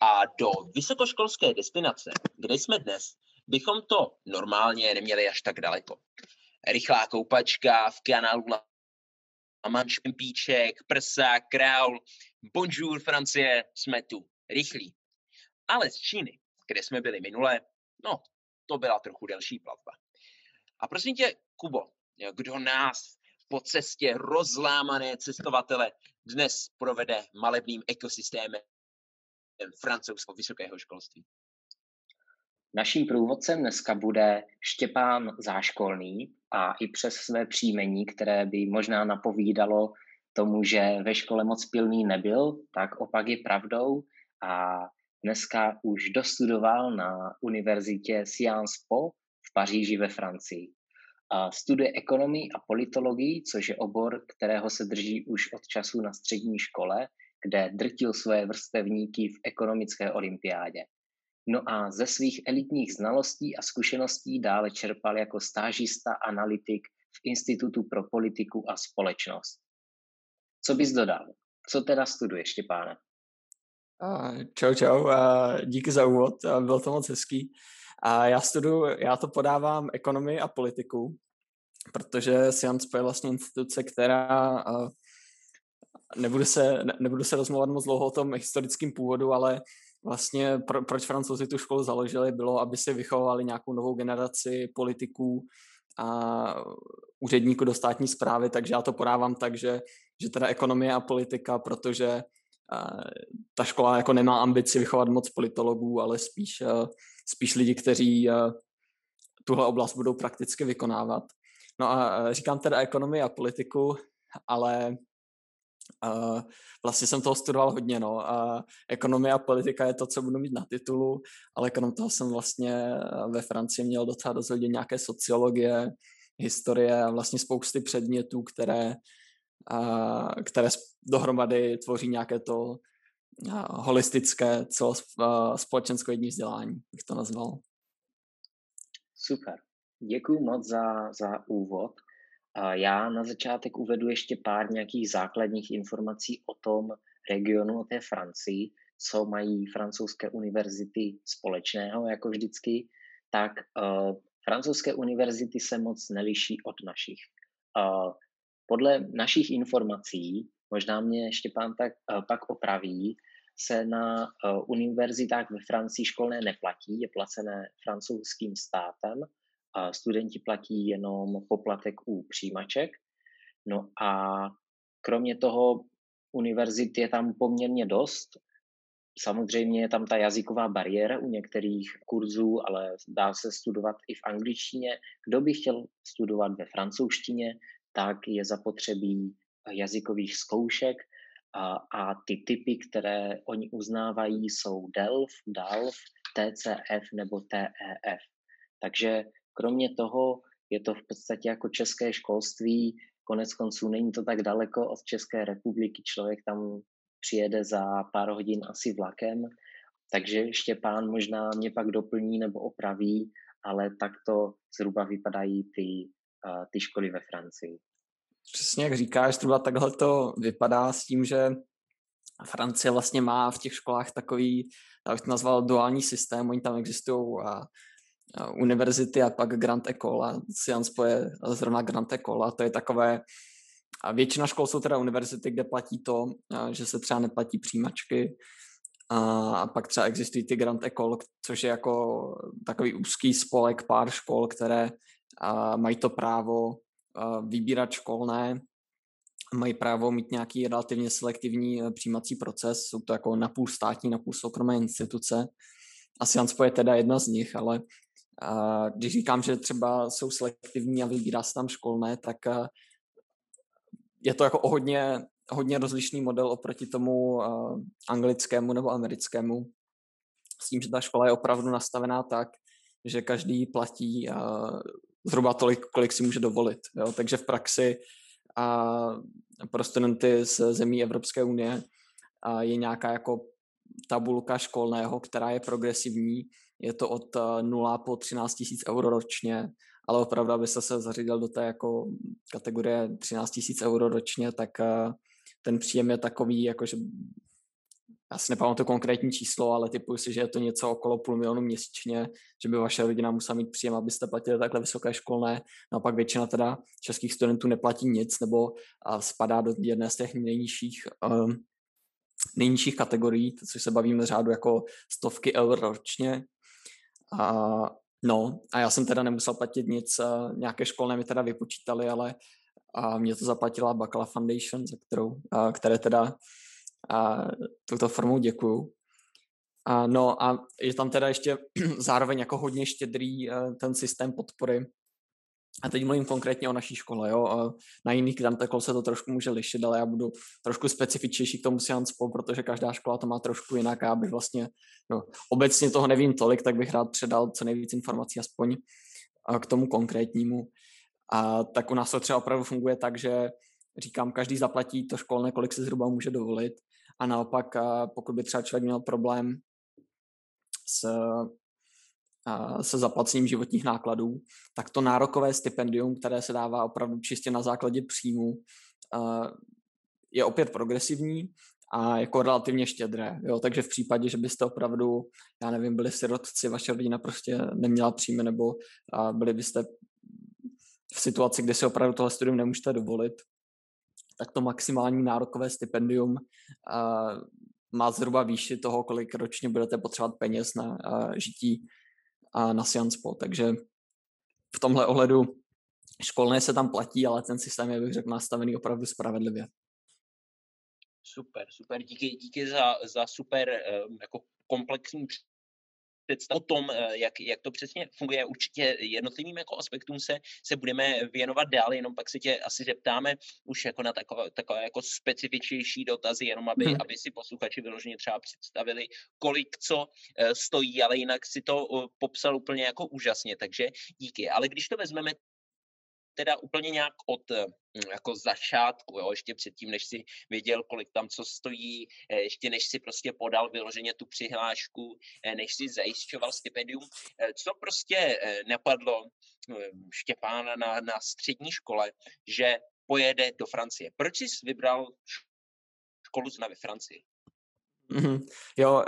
a do vysokoškolské destinace, kde jsme dnes, bychom to normálně neměli až tak daleko. Rychlá koupačka v kanálu Laman špimpíček, prsa, kraul, bonjour Francie, jsme tu, rychlí. Ale z Číny, kde jsme byli minule, no, to byla trochu delší plavba. A prosím tě, Kubo, kdo nás po cestě rozlámané cestovatele dnes provede malebným ekosystémem francouzského vysokého školství? Naším průvodcem dneska bude Štěpán Záškolný a i přes své příjmení, které by možná napovídalo tomu, že ve škole moc pilný nebyl, tak opak je pravdou a dneska už dostudoval na univerzitě Sciences Po v Paříži ve Francii. A studuje ekonomii a politologii, což je obor, kterého se drží už od času na střední škole, kde drtil své vrstevníky v ekonomické olympiádě. No a ze svých elitních znalostí a zkušeností dále čerpal jako stážista analytik v Institutu pro politiku a společnost. Co bys dodal? Co teda studuješ, Štěpáne? Čau, čau, díky za úvod, byl to moc hezký. Já studuju, já to podávám ekonomii a politiku, protože Science je vlastně instituce, která nebudu se, ne, nebudu se rozmluvat moc dlouho o tom historickém původu, ale vlastně pro, proč francouzi tu školu založili, bylo, aby si vychovali nějakou novou generaci politiků a úředníků do státní zprávy, takže já to podávám tak, že, že teda ekonomie a politika, protože ta škola jako nemá ambici vychovat moc politologů, ale spíš, spíš lidi, kteří tuhle oblast budou prakticky vykonávat. No a říkám teda ekonomii a politiku, ale Uh, vlastně jsem toho studoval hodně, no. A ekonomie a politika je to, co budu mít na titulu, ale krom toho jsem vlastně ve Francii měl docela dozvědět nějaké sociologie, historie a vlastně spousty předmětů, které, uh, které dohromady tvoří nějaké to uh, holistické celo společensko-jední vzdělání, bych to nazval. Super. Děkuji moc za, za úvod. Já na začátek uvedu ještě pár nějakých základních informací o tom regionu, o té Francii, co mají francouzské univerzity společného, jako vždycky, tak uh, francouzské univerzity se moc neliší od našich. Uh, podle našich informací, možná mě Štěpán tak, uh, pak opraví, se na uh, univerzitách ve Francii školné neplatí, je placené francouzským státem a studenti platí jenom poplatek u přijímaček. No a kromě toho univerzit je tam poměrně dost. Samozřejmě je tam ta jazyková bariéra u některých kurzů, ale dá se studovat i v angličtině. Kdo by chtěl studovat ve francouzštině, tak je zapotřebí jazykových zkoušek a, a ty typy, které oni uznávají, jsou DELF, DALF, TCF nebo TEF. Takže Kromě toho je to v podstatě jako české školství, konec konců není to tak daleko od České republiky, člověk tam přijede za pár hodin asi vlakem, takže Štěpán možná mě pak doplní nebo opraví, ale takto zhruba vypadají ty, uh, ty školy ve Francii. Přesně jak říkáš, zhruba takhle to vypadá s tím, že Francie vlastně má v těch školách takový, já bych to nazval duální systém, oni tam existují univerzity a pak Grand Ecole Sciences Po je zrovna Grand Ecole a to je takové, a většina škol jsou teda univerzity, kde platí to, že se třeba neplatí přijímačky a pak třeba existují ty Grand Ecole, což je jako takový úzký spolek pár škol, které mají to právo vybírat školné, mají právo mít nějaký relativně selektivní e, přijímací proces, jsou to jako napůl státní, napůl soukromé instituce. A Sciences je teda jedna z nich, ale když říkám, že třeba jsou selektivní a vybírá se tam školné, tak je to jako o hodně, hodně rozlišný model oproti tomu anglickému nebo americkému. s tím, že ta škola je opravdu nastavená tak, že každý platí zhruba tolik, kolik si může dovolit. Jo? Takže v praxi a pro studenty z zemí Evropské unie je nějaká jako tabulka školného, která je progresivní. Je to od 0 po 13 tisíc euro ročně, ale opravdu, abyste se zařídil do té jako kategorie 13 tisíc euro ročně, tak ten příjem je takový, jako že já si nepamatuju konkrétní číslo, ale typuji si, že je to něco okolo půl milionu měsíčně, že by vaše rodina musela mít příjem, abyste platili takhle vysoké školné. No a pak většina teda českých studentů neplatí nic nebo spadá do jedné z těch nejnižších, um, nejnižších kategorií, což se bavíme řádu jako stovky eur ročně. A, no, a já jsem teda nemusel platit nic, nějaké školné mi teda vypočítali, ale a mě to zaplatila Bakala Foundation, za kterou, a, které teda a tuto formou děkuju. A, no a je tam teda ještě zároveň jako hodně štědrý ten systém podpory. A teď mluvím konkrétně o naší škole. Jo? Na jiných Grantekol se to trošku může lišit, ale já budu trošku specifičnější k tomu Sianspo, protože každá škola to má trošku jinak a bych vlastně, no, obecně toho nevím tolik, tak bych rád předal co nejvíc informací aspoň k tomu konkrétnímu. A tak u nás to třeba opravdu funguje tak, že říkám, každý zaplatí to školné, kolik se zhruba může dovolit a naopak, pokud by třeba člověk měl problém s, se zaplacením životních nákladů, tak to nárokové stipendium, které se dává opravdu čistě na základě příjmu, je opět progresivní a jako relativně štědré. Jo? Takže v případě, že byste opravdu, já nevím, byli sirotci, vaše rodina prostě neměla příjmy nebo byli byste v situaci, kde si opravdu tohle studium nemůžete dovolit, tak to maximální nárokové stipendium má zhruba výši toho, kolik ročně budete potřebovat peněz na žití uh, na Sianspo. Takže v tomhle ohledu školné se tam platí, ale ten systém je, bych řekl, nastavený opravdu spravedlivě. Super, super, díky, díky za, za super um, jako komplexní představ o tom, eh, jak, jak to přesně funguje. Určitě jednotlivým jako aspektům se, se budeme věnovat dál, jenom pak se tě asi zeptáme už jako na takové, takové jako specifičnější dotazy, jenom aby, hmm. aby si posluchači vyloženě třeba představili, kolik co eh, stojí, ale jinak si to eh, popsal úplně jako úžasně, takže díky. Ale když to vezmeme teda úplně nějak od hm, jako začátku, jo, ještě předtím, než si věděl, kolik tam co stojí, eh, ještě než si prostě podal vyloženě tu přihlášku, eh, než si zajišťoval stipendium. Eh, co prostě napadlo Štěpána na, na střední škole, že pojede do Francie? Proč jsi vybral školu zna ve Francii? Mm-hmm. Jo,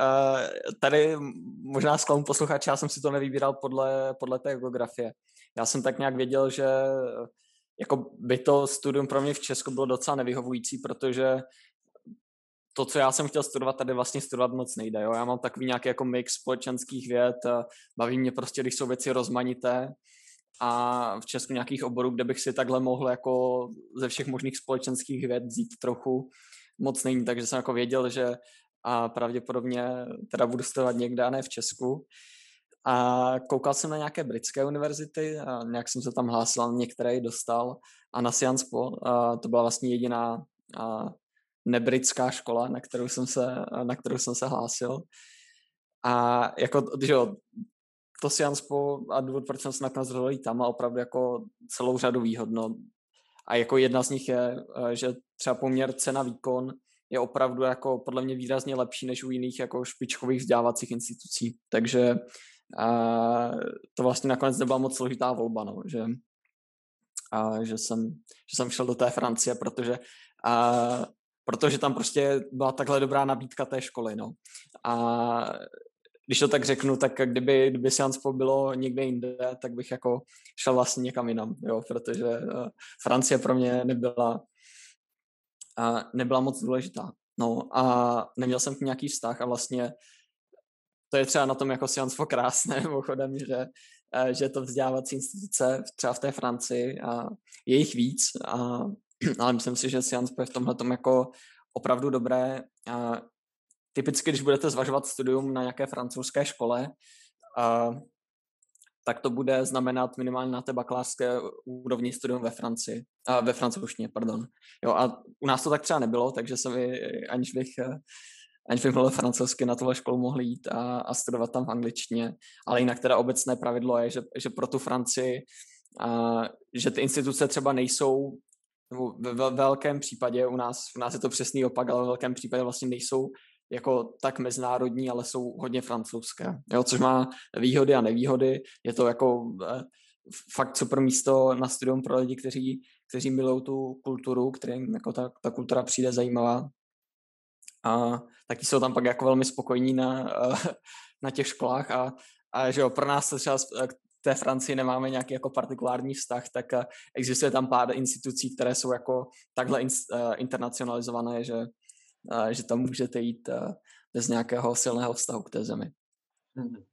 tady možná zklamu posluchače, já jsem si to nevybíral podle, podle té geografie já jsem tak nějak věděl, že jako by to studium pro mě v Česku bylo docela nevyhovující, protože to, co já jsem chtěl studovat, tady vlastně studovat moc nejde. Jo? Já mám takový nějaký jako mix společenských věd, baví mě prostě, když jsou věci rozmanité a v Česku nějakých oborů, kde bych si takhle mohl jako ze všech možných společenských věd vzít trochu, moc není, takže jsem jako věděl, že a pravděpodobně teda budu studovat někde a ne v Česku. A koukal jsem na nějaké britské univerzity a nějak jsem se tam hlásil, některé dostal. A na Science Po, a to byla vlastně jediná a nebritská škola, na kterou jsem se, na kterou jsem se hlásil. A jako, že jo, to Science Po a důvod, proč jsem se nakonec rozhodl tam, má opravdu jako celou řadu výhod. No. A jako jedna z nich je, že třeba poměr cena-výkon je opravdu jako podle mě výrazně lepší než u jiných jako špičkových vzdělávacích institucí. Takže a to vlastně nakonec nebyla moc složitá volba, no, že, a, že, jsem, že jsem šel do té Francie, protože, a, protože tam prostě byla takhle dobrá nabídka té školy. No. A když to tak řeknu, tak kdyby, kdyby Sciences bylo někde jinde, tak bych jako šel vlastně někam jinam, jo, protože uh, Francie pro mě nebyla, uh, nebyla moc důležitá. No a neměl jsem k nějaký vztah a vlastně to je třeba na tom jako Sciences krásné, mimochodem, že, eh, že to vzdělávací instituce třeba v té Francii a je jich víc, a, ale myslím si, že Sciences je v tomhle jako opravdu dobré. A typicky, když budete zvažovat studium na nějaké francouzské škole, a, tak to bude znamenat minimálně na té bakalářské úrovni studium ve Francii, a ve francouzštině, pardon. Jo, a u nás to tak třeba nebylo, takže se mi, aniž bych eh, aniž bych mluvil francouzsky, na tuhle školu mohli jít a, a studovat tam v angličtině. Ale jinak teda obecné pravidlo je, že, že pro tu Francii, a, že ty instituce třeba nejsou, nebo ve velkém případě, u nás, u nás je to přesný opak, ale ve velkém případě vlastně nejsou jako tak mezinárodní, ale jsou hodně francouzské, jo, což má výhody a nevýhody. Je to jako eh, fakt super místo na studium pro lidi, kteří, kteří milují tu kulturu, kterým jako ta, ta kultura přijde zajímavá. A taky jsou tam pak jako velmi spokojní na, na těch školách a, a že jo, pro nás to třeba k té Francii nemáme nějaký jako partikulární vztah, tak eh, existuje tam pár institucí, které jsou jako takhle in, uh, internacionalizované, že, uh, že tam můžete jít bez nějakého silného vztahu k té zemi. Mm-hmm.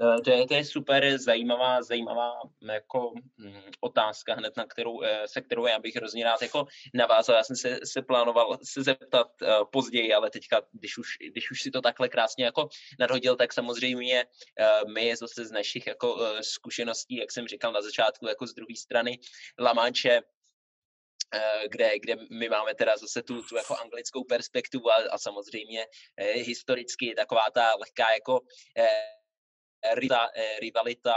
Eh, to je, to je super zajímavá, zajímavá mm, jako mm, otázka hned, na kterou, eh, se kterou já bych hrozně rád jako navázal. Já jsem se, se plánoval se zeptat uh, později, ale teďka, když už, když už si to takhle krásně jako nadhodil, tak samozřejmě my zase z našich jako zkušeností, jak jsem říkal na začátku, jako z druhé strany Lamanče, kde, kde my máme teda zase tu, tu jako anglickou perspektivu a, a samozřejmě eh, historicky taková ta lehká jako eh, rivalita, eh, rivalita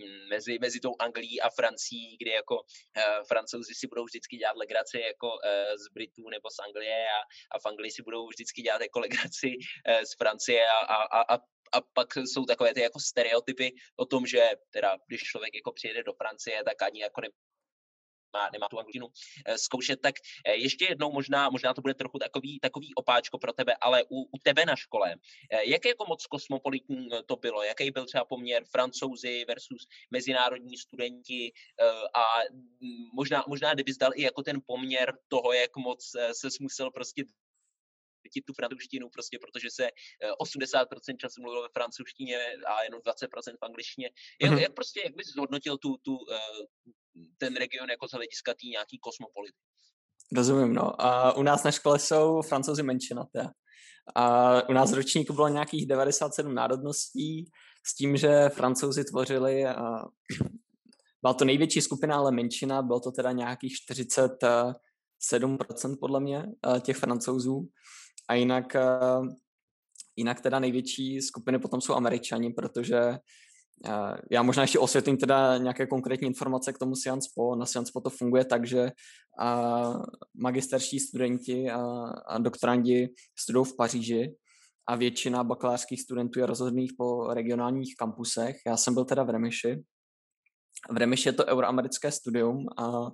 hm, mezi, mezi tou Anglií a Francií, kdy jako uh, francouzi si budou vždycky dělat legraci jako uh, z Britů nebo z Anglie a, a v Anglii si budou vždycky dělat jako legraci uh, z Francie a, a, a, a pak jsou takové ty jako stereotypy o tom, že teda když člověk jako přijede do Francie, tak ani jako ne, nemá, nemá tu angličtinu eh, zkoušet, tak eh, ještě jednou možná, možná to bude trochu takový, takový opáčko pro tebe, ale u, u tebe na škole, eh, jak jako moc kosmopolitní to bylo? Jaký byl třeba poměr francouzi versus mezinárodní studenti a možná, možná kdyby zdal i jako ten poměr toho, jak moc se musel prostě tu francouzštinu, prostě protože se 80% času mluvilo ve francouzštině a jenom 20% v angličtině. Jak, mm-hmm. jak prostě, jak bys zhodnotil tu, tu, ten region jako z hlediska tý nějaký kosmopolity. Rozumím, no. A u nás na škole jsou francouzi menšinaté. A u nás ročníku bylo nějakých 97 národností s tím, že francouzi tvořili, a byla to největší skupina, ale menšina, bylo to teda nějakých 47% podle mě těch francouzů. A jinak, jinak teda největší skupiny potom jsou američani, protože já možná ještě osvětlím teda nějaké konkrétní informace k tomu Sciences Na Sciences to funguje tak, že magisterští studenti a, a doktorandi studují v Paříži a většina bakalářských studentů je rozhodných po regionálních kampusech. Já jsem byl teda v Remiši. V Remiši je to euroamerické studium a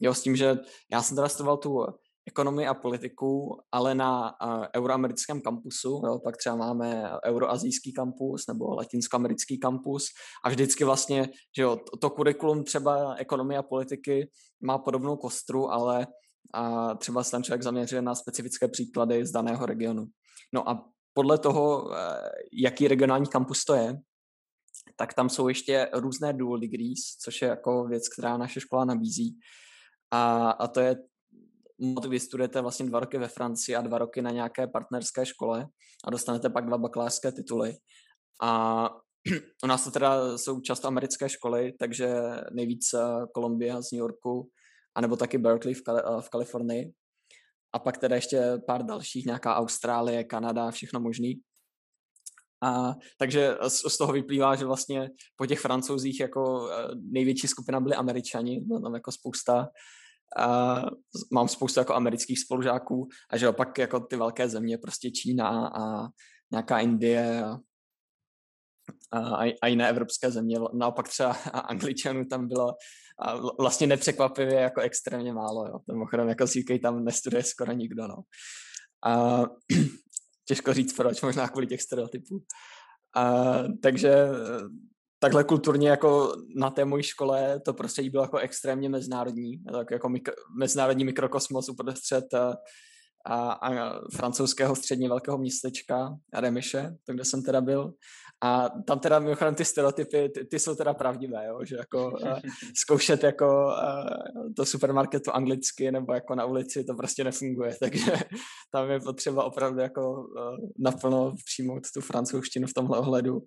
jo, s tím, že já jsem teda studoval tu ekonomii a politiku, ale na uh, euroamerickém kampusu, jo, pak třeba máme euroazijský kampus nebo latinskoamerický kampus a vždycky vlastně, že jo, to, to kurikulum třeba ekonomie a politiky má podobnou kostru, ale a třeba se tam člověk zaměřuje na specifické příklady z daného regionu. No a podle toho, jaký regionální kampus to je, tak tam jsou ještě různé dual degrees, což je jako věc, která naše škola nabízí. A, a to je vy studujete vlastně dva roky ve Francii a dva roky na nějaké partnerské škole a dostanete pak dva bakalářské tituly. A u nás to teda jsou často americké školy, takže nejvíc Columbia z New Yorku, anebo taky Berkeley v, Kal- v Kalifornii. A pak teda ještě pár dalších, nějaká Austrálie, Kanada, všechno možný. A, takže z, z toho vyplývá, že vlastně po těch francouzích jako e, největší skupina byli američani, bylo tam jako spousta a mám spoustu jako amerických spolužáků a že opak jako ty velké země, prostě Čína a nějaká Indie a, a, a jiné evropské země. Naopak třeba Angličanů tam bylo a vlastně nepřekvapivě jako extrémně málo. Jo. Mimochodem jako UK tam nestuduje skoro nikdo. No. A, těžko říct proč, možná kvůli těch stereotypů. A, takže takhle kulturně jako na té mojí škole to prostředí bylo jako extrémně mezinárodní, tak jako mikro, mezinárodní mikrokosmos uprostřed a, eh, a, a francouzského středně velkého městečka Remiše, to kde jsem teda byl. A tam teda mimochodem ty stereotypy, ty, ty jsou teda pravdivé, jo? že jako uh, zkoušet jako uh, to supermarketu anglicky nebo jako na ulici, to prostě nefunguje, takže tam je potřeba opravdu jako uh, naplno přijmout tu francouzštinu v tomhle ohledu.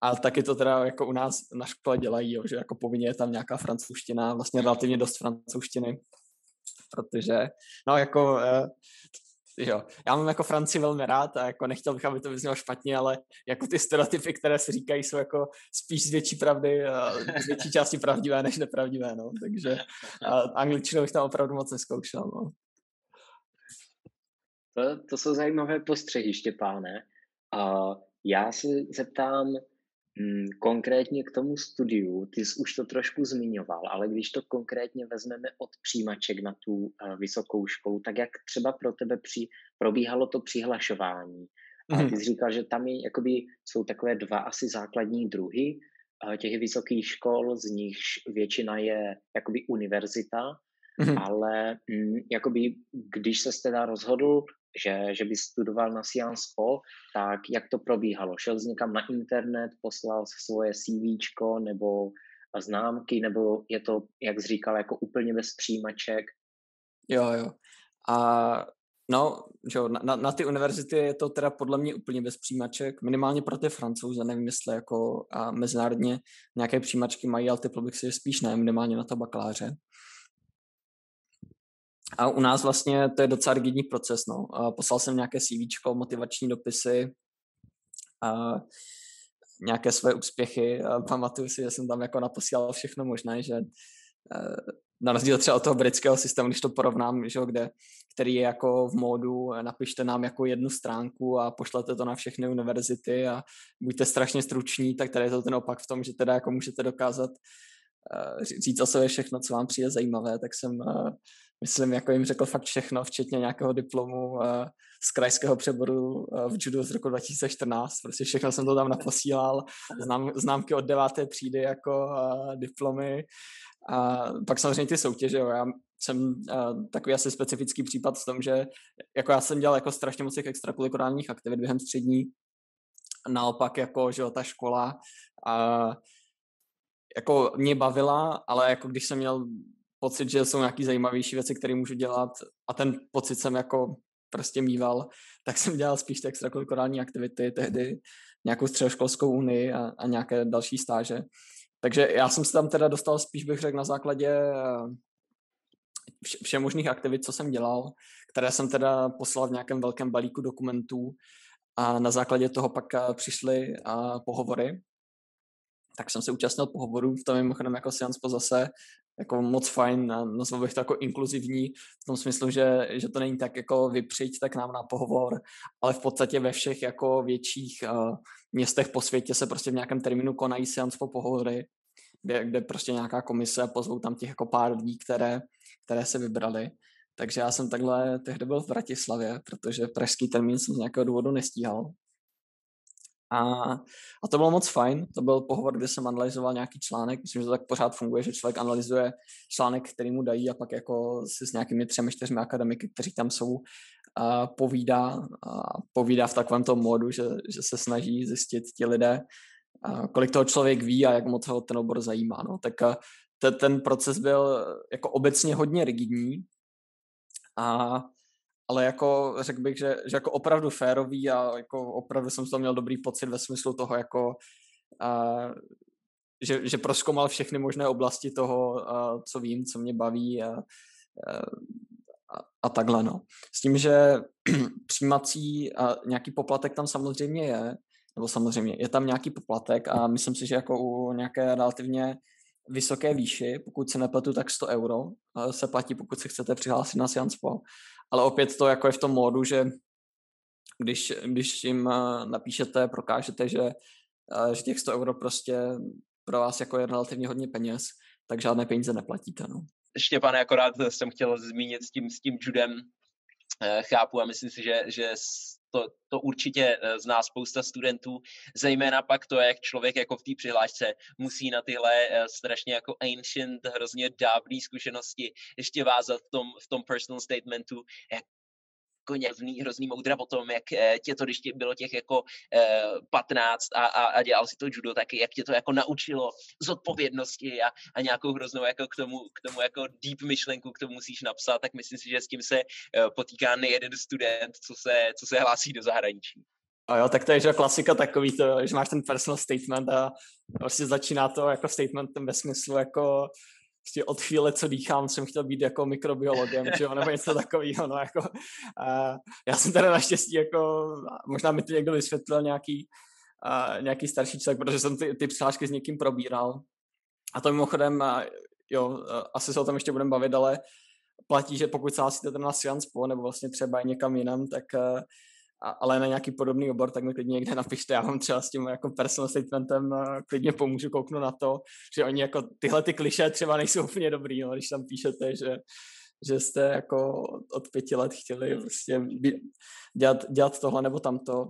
A taky to teda jako u nás na škole dělají, jo, že jako povinně je tam nějaká francouzština, vlastně relativně dost francouzštiny, protože no jako eh, jo. Já mám jako Francii velmi rád a jako nechtěl bych, aby to vyznělo špatně, ale jako ty stereotypy, které se říkají, jsou jako spíš z větší pravdy, z větší části pravdivé než nepravdivé, no. Takže angličtinu bych tam opravdu moc neskoušel, no. To, to jsou zajímavé postřehy, Štěpáne. A já se zeptám konkrétně k tomu studiu. Ty jsi už to trošku zmiňoval, ale když to konkrétně vezmeme od přijímaček na tu uh, vysokou školu, tak jak třeba pro tebe při, probíhalo to přihlašování? A mhm. ty jsi říkal, že tam je, jakoby, jsou takové dva asi základní druhy uh, těch vysokých škol, z nichž většina je jakoby univerzita, mm-hmm. ale hm, jakoby, když se teda rozhodl že, že by studoval na Sciences Po, tak jak to probíhalo? Šel z někam na internet, poslal svoje CV nebo známky, nebo je to, jak jsi říkal, jako úplně bez přijímaček? Jo, jo. A no, že na, na ty univerzity je to teda podle mě úplně bez přijímaček, minimálně pro ty francouze, nevím, jestli jako a mezinárodně nějaké přijímačky mají, ale typl bych si, spíš ne, minimálně na to bakaláře. A u nás vlastně to je docela rigidní proces. No. Poslal jsem nějaké CV, motivační dopisy, a nějaké své úspěchy. A pamatuju si, že jsem tam jako naposílal všechno možné, že eh, na rozdíl třeba od toho britského systému, když to porovnám, že, kde, který je jako v módu, napište nám jako jednu stránku a pošlete to na všechny univerzity a buďte strašně struční, tak tady je to ten opak v tom, že teda jako můžete dokázat uh, říct o sobě všechno, co vám přijde zajímavé, tak jsem myslím, jako jim řekl fakt všechno, včetně nějakého diplomu uh, z krajského přeboru uh, v judu z roku 2014. Prostě všechno jsem to tam naposílal. Znám, známky od deváté třídy jako uh, diplomy. A pak samozřejmě ty soutěže. Jo. Já jsem takový asi specifický případ v tom, že jako já jsem dělal jako strašně moc těch extrakurrikulárních aktivit během střední. Naopak jako, že jo, ta škola uh, jako mě bavila, ale jako když jsem měl pocit, že jsou nějaký zajímavější věci, které můžu dělat a ten pocit jsem jako prostě mýval, tak jsem dělal spíš ty extrakurrikulární aktivity, tehdy nějakou středoškolskou unii a, a nějaké další stáže. Takže já jsem se tam teda dostal spíš bych řekl na základě eh, vše, vše možných aktivit, co jsem dělal, které jsem teda poslal v nějakém velkém balíku dokumentů a na základě toho pak eh, přišly eh, pohovory. Tak jsem se účastnil pohovorů, v tom mimochodem jako Science po zase jako moc fajn, nazval bych to jako inkluzivní, v tom smyslu, že, že to není tak jako vypřiť tak nám na pohovor, ale v podstatě ve všech jako větších uh, městech po světě se prostě v nějakém termínu konají seans po pohovory, kde, kde prostě nějaká komise a pozvou tam těch jako pár lidí, které, které se vybrali. Takže já jsem takhle tehdy byl v Bratislavě, protože pražský termín jsem z nějakého důvodu nestíhal. A, a to bylo moc fajn. To byl pohovor, kde jsem analyzoval nějaký článek. Myslím, že to tak pořád funguje, že člověk analyzuje článek, který mu dají a pak jako si s nějakými třemi, čtyřmi akademiky, kteří tam jsou, a povídá, a povídá v takovém tom módu, že, že se snaží zjistit ti lidé, a kolik toho člověk ví a jak moc ho ten obor zajímá. No. Tak te, ten proces byl jako obecně hodně rigidní a ale jako řekl bych, že, že jako opravdu férový a jako opravdu jsem toho měl dobrý pocit ve smyslu toho jako a, že, že proskoumal všechny možné oblasti toho, a, co vím, co mě baví a, a, a takhle, no. S tím, že přijímací a nějaký poplatek tam samozřejmě je, nebo samozřejmě je tam nějaký poplatek a myslím si, že jako u nějaké relativně vysoké výši, pokud se nepletu, tak 100 euro se platí, pokud se chcete přihlásit na Science ale opět to jako je v tom módu, že když, když jim eh, napíšete, prokážete, že, eh, že těch 100 euro prostě pro vás jako je relativně hodně peněz, tak žádné peníze neplatíte. No. Štěpane, akorát jsem chtěl zmínit s tím, s tím judem, eh, chápu a myslím si, že, že to, to určitě eh, zná spousta studentů, zejména pak to, jak člověk jako v té přihlášce musí na tyhle eh, strašně jako ancient, hrozně dávné zkušenosti ještě vázat v tom, v tom personal statementu, jak jako hrozný, moudra o tom, jak eh, tě to, když tě bylo těch jako eh, 15 a, a, a dělal si to judo, tak jak tě to jako naučilo zodpovědnosti a, a nějakou hroznou jako k tomu, k tomu jako deep myšlenku, k tomu musíš napsat, tak myslím si, že s tím se eh, potýká nejeden student, co se, co se hlásí do zahraničí. A jo, tak to je že klasika takový to, že máš ten personal statement a vlastně začíná to jako statementem ve smyslu jako prostě od chvíle, co dýchám, jsem chtěl být jako mikrobiologem, že jo, nebo něco takového, no jako, uh, já jsem teda naštěstí jako, možná mi to někdo vysvětlil nějaký, uh, nějaký starší člověk, protože jsem ty, ty přihlášky s někým probíral. A to mimochodem, uh, jo, uh, asi se o tom ještě budeme bavit, ale platí, že pokud teda na Science nebo vlastně třeba i někam jinam, tak uh, a, ale na nějaký podobný obor, tak mi klidně někde napište, já vám třeba s tím jako personal statementem klidně pomůžu, kouknu na to, že oni jako tyhle ty kliše třeba nejsou úplně dobrý, no, když tam píšete, že, že jste jako od pěti let chtěli hmm. prostě dělat, dělat tohle nebo tamto.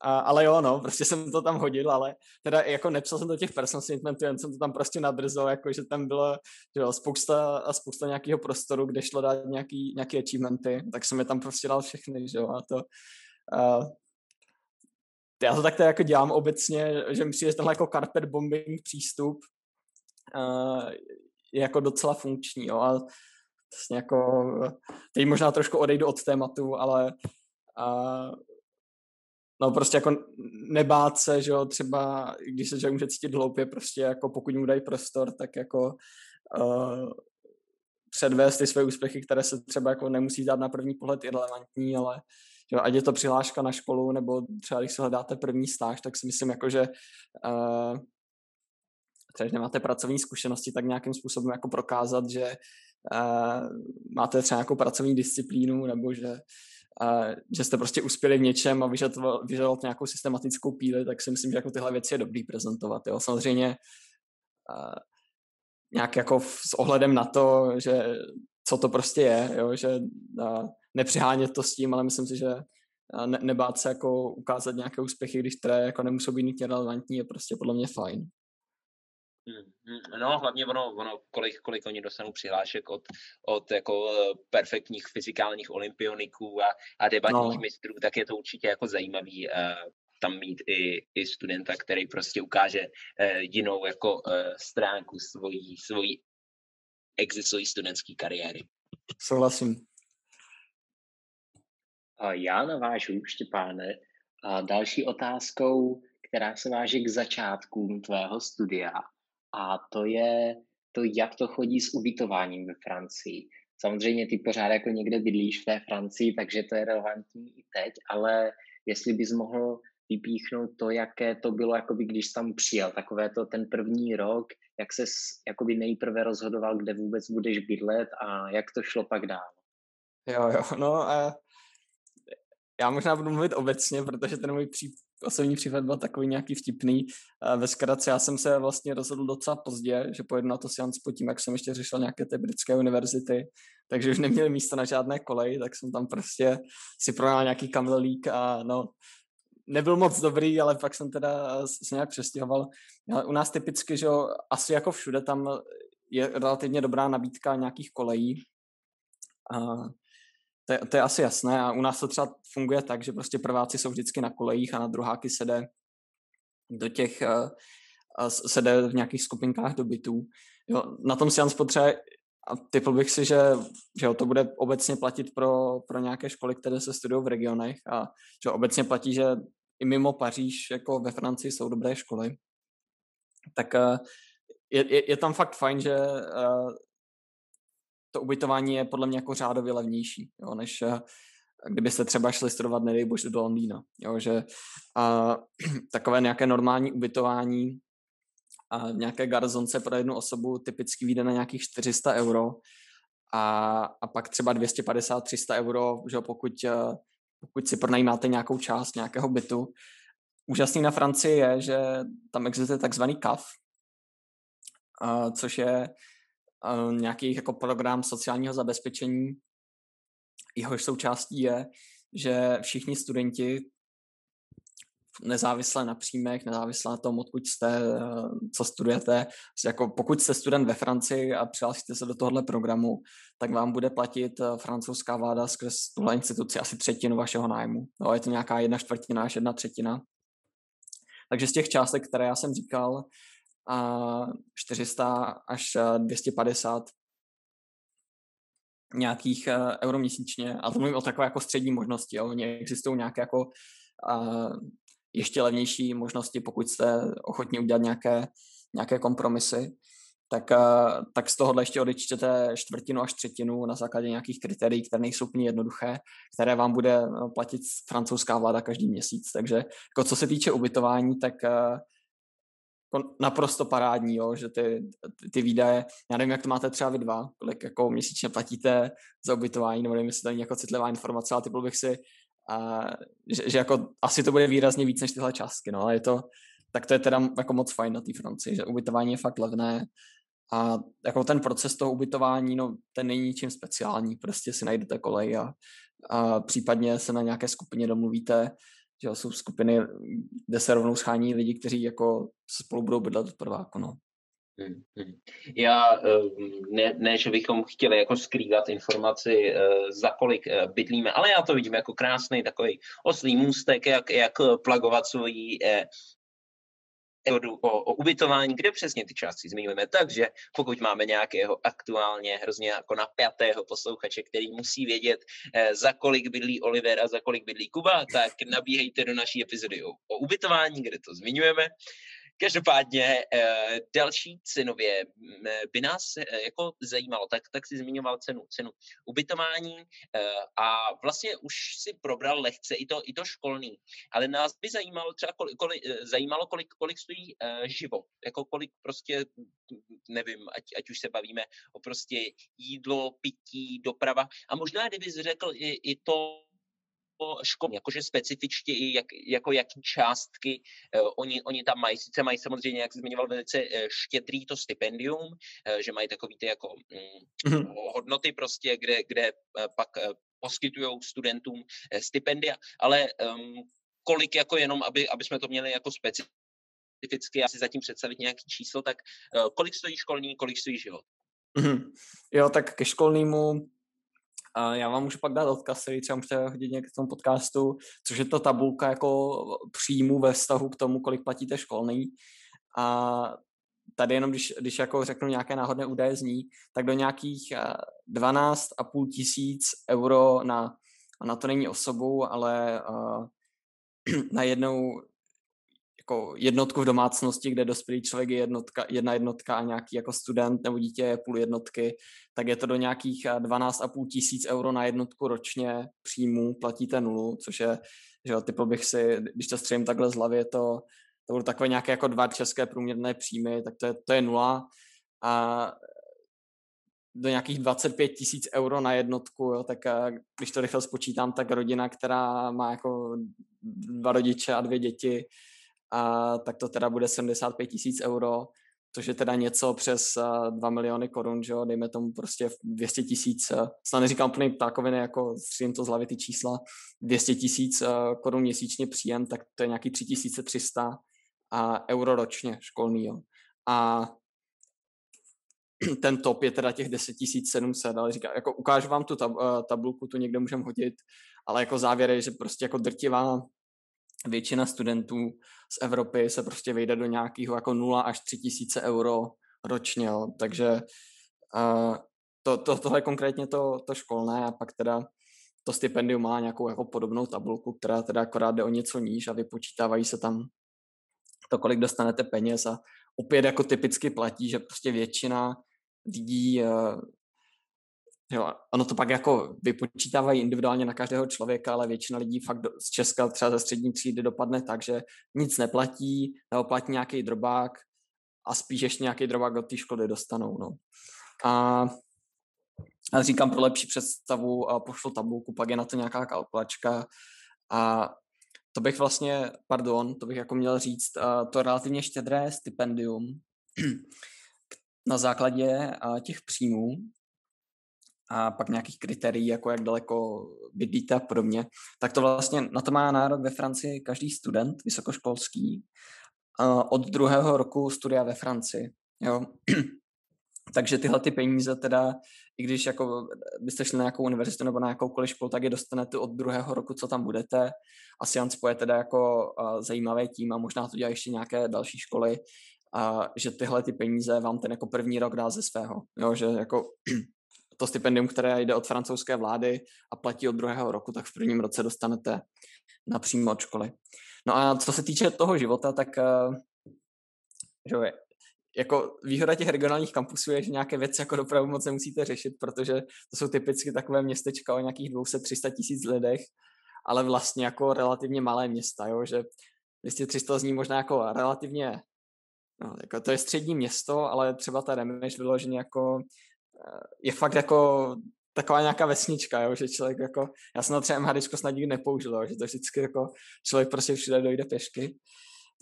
A, ale jo, no, prostě jsem to tam hodil, ale teda jako nepsal jsem do těch personal statementů, jen jsem to tam prostě nadrzo, jako že tam bylo že jo, spousta a spousta nějakého prostoru, kde šlo dát nějaký, nějaký achievementy, tak jsem je tam prostě dal všechny, že jo, a to, Uh, já to takto jako dělám obecně, že mi přijde tenhle jako carpet bombing přístup uh, je jako docela funkční, jo, a vlastně jako, teď možná trošku odejdu od tématu, ale uh, no prostě jako nebát se, že jo, třeba když se člověk může cítit hloupě, prostě jako pokud mu dají prostor, tak jako uh, předvést ty své úspěchy, které se třeba jako nemusí dát na první pohled irrelevantní, ale že ať je to přihláška na školu, nebo třeba když si hledáte první stáž, tak si myslím, jako, že uh, třeba nemáte pracovní zkušenosti, tak nějakým způsobem jako prokázat, že uh, máte třeba nějakou pracovní disciplínu, nebo že, uh, že jste prostě uspěli v něčem a vyžadovat nějakou systematickou píli, tak si myslím, že jako tyhle věci je dobrý prezentovat. Jo. Samozřejmě uh, nějak jako s ohledem na to, že co to prostě je, jo, že uh, nepřihánět to s tím, ale myslím si, že ne, nebát se jako ukázat nějaké úspěchy, když které jako nemusou být nutně relevantní, je prostě podle mě fajn. Hmm, hmm, no, hlavně ono, ono kolik, kolik oni dostanou přihlášek od, od jako eh, perfektních fyzikálních olympioniků a, a debatních no. mistrů, tak je to určitě jako zajímavý uh, tam mít i, i studenta, který prostě ukáže uh, jinou jako uh, stránku svojí, svojí existují studentské kariéry. Souhlasím. Já navážu, Štěpáne, další otázkou, která se váží k začátkům tvého studia. A to je to, jak to chodí s ubytováním ve Francii. Samozřejmě ty pořád jako někde bydlíš v té Francii, takže to je relevantní i teď, ale jestli bys mohl vypíchnout to, jaké to bylo, jakoby, když tam přijel, takové to ten první rok, jak se jakoby nejprve rozhodoval, kde vůbec budeš bydlet a jak to šlo pak dál. Jo, jo, no a já možná budu mluvit obecně, protože ten můj pří, osobní případ byl takový nějaký vtipný. Ve zkratce já jsem se vlastně rozhodl docela pozdě, že pojedu na to seans po tím, jak jsem ještě řešil nějaké ty britské univerzity, takže už neměli místo na žádné koleji, tak jsem tam prostě si pronal nějaký kamilík a no, nebyl moc dobrý, ale pak jsem teda se nějak přestěhoval. U nás typicky, že asi jako všude tam je relativně dobrá nabídka nějakých kolejí. A to, je, to je asi jasné a u nás to třeba funguje tak, že prostě prváci jsou vždycky na kolejích a na druháky se jde do těch, se jde v nějakých skupinkách do bytů. Jo, na tom si potřebuje a typl bych si, že, že jo, to bude obecně platit pro, pro nějaké školy, které se studují v regionech a že obecně platí, že i mimo Paříž, jako ve Francii jsou dobré školy. Tak je, je, je tam fakt fajn, že to ubytování je podle mě jako řádově levnější, jo, než eh, kdybyste třeba šli studovat, nedej bože, do Londýna. Jo, že a, takové nějaké normální ubytování a nějaké garzonce pro jednu osobu typicky vyjde na nějakých 400 euro a, a pak třeba 250-300 euro, že pokud, eh, pokud si pronajímáte nějakou část nějakého bytu. Úžasný na Francii je, že tam existuje takzvaný CAF, což je nějaký jako program sociálního zabezpečení. Jehož součástí je, že všichni studenti nezávisle na příjmech, nezávisle na tom, odkud jste, co studujete. Jako pokud jste student ve Francii a přihlásíte se do tohohle programu, tak vám bude platit eh, francouzská vláda skrz tuhle instituci asi třetinu vašeho nájmu. No, je to nějaká jedna čtvrtina až jedna třetina. Takže z těch částek, které já jsem říkal, a 400 až 250 nějakých e, euro měsíčně. A to mluvím o takové jako střední možnosti. Jo. Oni existují nějaké jako ještě levnější možnosti, pokud jste ochotní udělat nějaké, nějaké kompromisy. tak, tak z tohohle ještě odečtěte čtvrtinu až třetinu na základě nějakých kritérií, které nejsou úplně jednoduché, které vám bude no, platit francouzská vláda každý měsíc. Takže jako co se týče ubytování, tak jako naprosto parádní, jo, že ty, ty výdaje, já nevím, jak to máte třeba vy dva, kolik jako měsíčně platíte za ubytování, nebo nevím, jestli to není jako citlivá informace, ale typl bych si, a, že, že, jako asi to bude výrazně víc než tyhle částky, no, ale je to, tak to je teda jako moc fajn na té Francii, že ubytování je fakt levné a jako ten proces toho ubytování, no, ten není ničím speciální, prostě si najdete kolej a, a případně se na nějaké skupině domluvíte, že jsou skupiny, kde se rovnou schání lidi, kteří jako spolu budou bydlet od prváku, no. Hmm, hmm. Já ehm, ne, ne, že bychom chtěli jako skrývat informaci, eh, za kolik eh, bydlíme, ale já to vidím jako krásný takový oslý můstek, jak, jak plagovat svoji eh, o, o ubytování, kde přesně ty části zmiňujeme. Takže pokud máme nějakého aktuálně hrozně jako napjatého posluchače, který musí vědět, eh, za kolik bydlí Oliver a za kolik bydlí Kuba, tak nabíhejte do naší epizody o, o ubytování, kde to zmiňujeme. Každopádně eh, další cenově mm, eh, by nás eh, jako zajímalo, tak, tak si zmiňoval cenu, cenu ubytování a vlastně už si probral lehce i to, i to školný, ale nás by zajímalo třeba kolik, kolik, zajímalo, kolik, kolik stojí život, jako kolik prostě, nevím, ať, ať už se bavíme o prostě jídlo, pití, doprava a možná kdybys řekl i, i to, škol, jakože specifičtě i jak, jako jaký částky uh, oni, oni tam mají. Sice mají samozřejmě, jak zmiňoval, velice uh, štědrý to stipendium, uh, že mají takový ty jako mm, hodnoty prostě, kde, kde uh, pak uh, poskytují studentům uh, stipendia, ale um, kolik jako jenom, aby, aby jsme to měli jako specificky, asi zatím představit nějaký číslo, tak uh, kolik stojí školní, kolik stojí život? Mm-hmm. Jo, tak ke školnímu a já vám můžu pak dát odkaz, který třeba můžete hodit někde k tomu podcastu, což je to tabulka jako příjmu ve vztahu k tomu, kolik platíte školný. A tady jenom, když, když jako řeknu nějaké náhodné údaje z ní, tak do nějakých 12,5 tisíc euro na, na to není osobu, ale uh, na jednou jako jednotku v domácnosti, kde dospělý člověk je jednotka, jedna jednotka a nějaký jako student nebo dítě je půl jednotky, tak je to do nějakých 12,5 eh, tisíc euro na jednotku ročně příjmu, platíte nulu, což je, že jo, typl bych si, když to střelím takhle z hlavy, je to, to budou takové nějaké jako dva české průměrné příjmy, tak to je, to je nula. A do nějakých 25 tisíc euro na jednotku, jo, tak eh, když to rychle spočítám, tak rodina, která má jako dva rodiče a dvě děti, a tak to teda bude 75 tisíc euro, což je teda něco přes 2 miliony korun, že jo, dejme tomu prostě 200 tisíc, snad neříkám úplně ptákoviny, jako střím to z hlavy ty čísla, 200 tisíc korun měsíčně příjem, tak to je nějaký 3300 a euro ročně školný, jo. A ten top je teda těch 10 700, ale říkám, jako ukážu vám tu tab, tabulku, tu někde můžeme hodit, ale jako závěr je, že prostě jako drtivá většina studentů z Evropy se prostě vejde do nějakého jako 0 až 3 tisíce euro ročně, jo. takže uh, to, to, tohle je konkrétně to, to školné a pak teda to stipendium má nějakou jako podobnou tabulku, která teda akorát jde o něco níž a vypočítávají se tam to, kolik dostanete peněz a opět jako typicky platí, že prostě většina lidí uh, Jo, ono to pak jako vypočítávají individuálně na každého člověka, ale většina lidí fakt do, z Česka třeba ze střední třídy dopadne tak, že nic neplatí, nebo platí nějaký drobák a spíš ještě nějaký drobák od té školy dostanou. No. A, a říkám pro lepší představu a pošlu tabulku, pak je na to nějaká kalkulačka a to bych vlastně, pardon, to bych jako měl říct, to relativně štědré stipendium na základě těch příjmů a pak nějakých kritérií, jako jak daleko bydlíte a podobně, tak to vlastně na to má nárok ve Francii každý student vysokoškolský od druhého roku studia ve Francii. Jo. Takže tyhle ty peníze teda, i když jako byste šli na nějakou univerzitu nebo na jakoukoliv školu, tak je dostanete od druhého roku, co tam budete. A Sciences je teda jako uh, zajímavé tím a možná to dělají ještě nějaké další školy, a že tyhle ty peníze vám ten jako první rok dá ze svého. Jo, že jako to stipendium, které jde od francouzské vlády a platí od druhého roku, tak v prvním roce dostanete napřímo od školy. No a co se týče toho života, tak eh, že jako výhoda těch regionálních kampusů je, že nějaké věci jako dopravu moc nemusíte řešit, protože to jsou typicky takové městečka o nějakých 200-300 tisíc lidech, ale vlastně jako relativně malé města, jo, že 200-300 zní možná jako relativně, no, jako to je střední město, ale třeba ta Remeš vyloženě jako je fakt jako taková nějaká vesnička, jo, že člověk jako, já jsem na třeba MHD snad nikdy nepoužil, jo, že to vždycky jako člověk prostě všude dojde pěšky.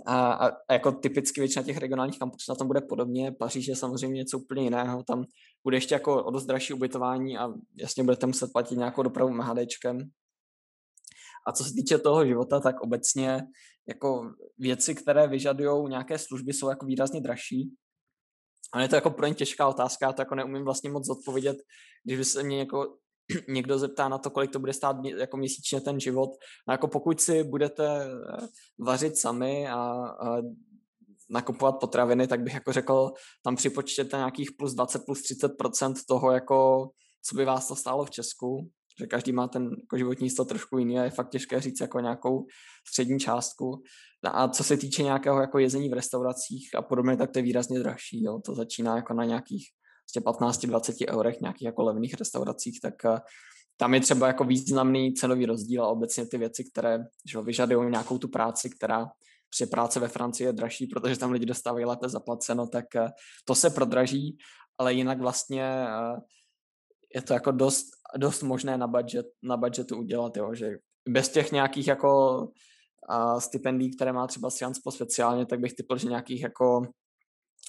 A, a, a jako typicky většina těch regionálních kampusů na tom bude podobně. Paříž je samozřejmě něco úplně jiného. Tam bude ještě jako o dost dražší ubytování a jasně budete muset platit nějakou dopravu MHDčkem. A co se týče toho života, tak obecně jako věci, které vyžadují nějaké služby, jsou jako výrazně dražší. A je to jako pro ně těžká otázka, to jako neumím vlastně moc odpovědět, když by se mě jako někdo zeptá na to, kolik to bude stát jako měsíčně ten život. A jako pokud si budete eh, vařit sami a, a nakupovat potraviny, tak bych jako řekl, tam připočtěte nějakých plus 20, plus 30% toho, jako, co by vás to stálo v Česku, že každý má ten jako životní styl trošku jiný a je fakt těžké říct jako nějakou střední částku. No a co se týče nějakého jako jezení v restauracích a podobně, tak to je výrazně dražší. Jo. To začíná jako na nějakých 15-20 prostě eurech nějakých jako levných restauracích, tak eh, tam je třeba jako významný cenový rozdíl a obecně ty věci, které že vyžadují nějakou tu práci, která při práce ve Francii je dražší, protože tam lidi dostávají lépe zaplaceno, tak eh, to se prodraží, ale jinak vlastně eh, je to jako dost, dost možné na, budget, na budgetu udělat, jo, že bez těch nějakých jako a stipendií, které má třeba Science speciálně, tak bych typl, že nějakých jako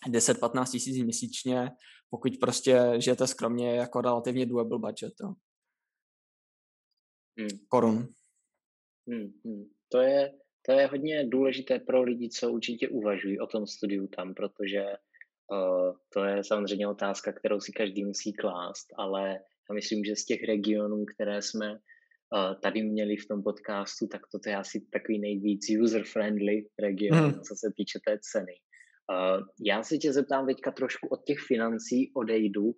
10-15 tisíc měsíčně, pokud prostě žijete skromně, jako relativně doable budget. Jo. Hmm. Korun. Hmm, hmm. To, je, to je hodně důležité pro lidi, co určitě uvažují o tom studiu tam, protože uh, to je samozřejmě otázka, kterou si každý musí klást, ale já myslím, že z těch regionů, které jsme uh, tady měli v tom podcastu, tak toto je asi takový nejvíc user-friendly region, hmm. co se týče té ceny. Uh, já se tě zeptám teďka trošku od těch financí odejdu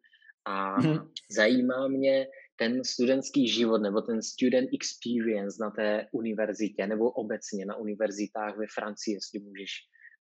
a hmm. zajímá mě ten studentský život nebo ten student experience na té univerzitě nebo obecně na univerzitách ve Francii, jestli můžeš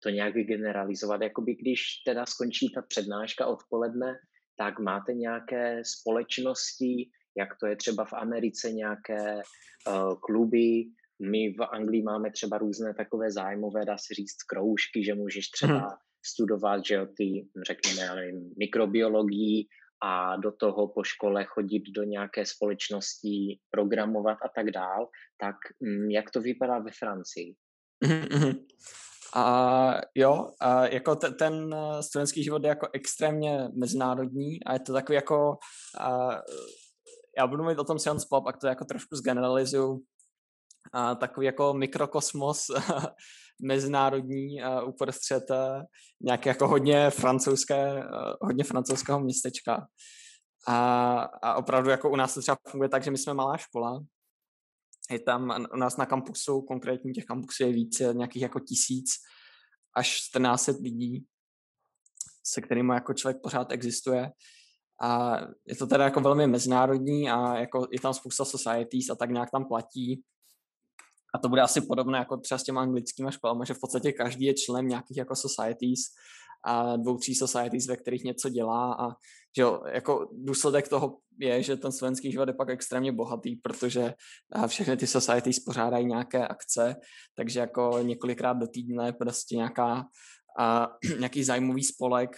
to nějak vygeneralizovat. Jakoby když teda skončí ta přednáška odpoledne, tak máte nějaké společnosti, jak to je třeba v Americe, nějaké uh, kluby, my v Anglii máme třeba různé takové zájmové, dá se říct, kroužky, že můžeš třeba hmm. studovat, že jo, ty, řekněme, já nevím, mikrobiologii a do toho po škole chodit do nějaké společnosti, programovat a tak dál, tak mm, jak to vypadá ve Francii? Mm-hmm. A jo, a jako te, ten eh, studentský život je jako extrémně mezinárodní a je to takový jako, a, já budu mluvit o tom Science Pop, a to jako trošku zgeneralizuju, a takový jako mikrokosmos mezinárodní a uprostřed nějaké jako hodně francouzské, hodně francouzského městečka. A, a opravdu jako u nás to třeba funguje tak, že my jsme malá škola, je tam u nás na kampusu, konkrétně těch kampusů je více, nějakých jako tisíc až 14 lidí, se kterými jako člověk pořád existuje. A je to teda jako velmi mezinárodní a jako je tam spousta societies a tak nějak tam platí a to bude asi podobné jako třeba s těma anglickými školami, že v podstatě každý je členem nějakých jako societies a dvou, tří societies, ve kterých něco dělá a že jo, jako důsledek toho je, že ten slovenský život je pak extrémně bohatý, protože všechny ty societies pořádají nějaké akce, takže jako několikrát do týdne prostě nějaká, a, nějaký zájmový spolek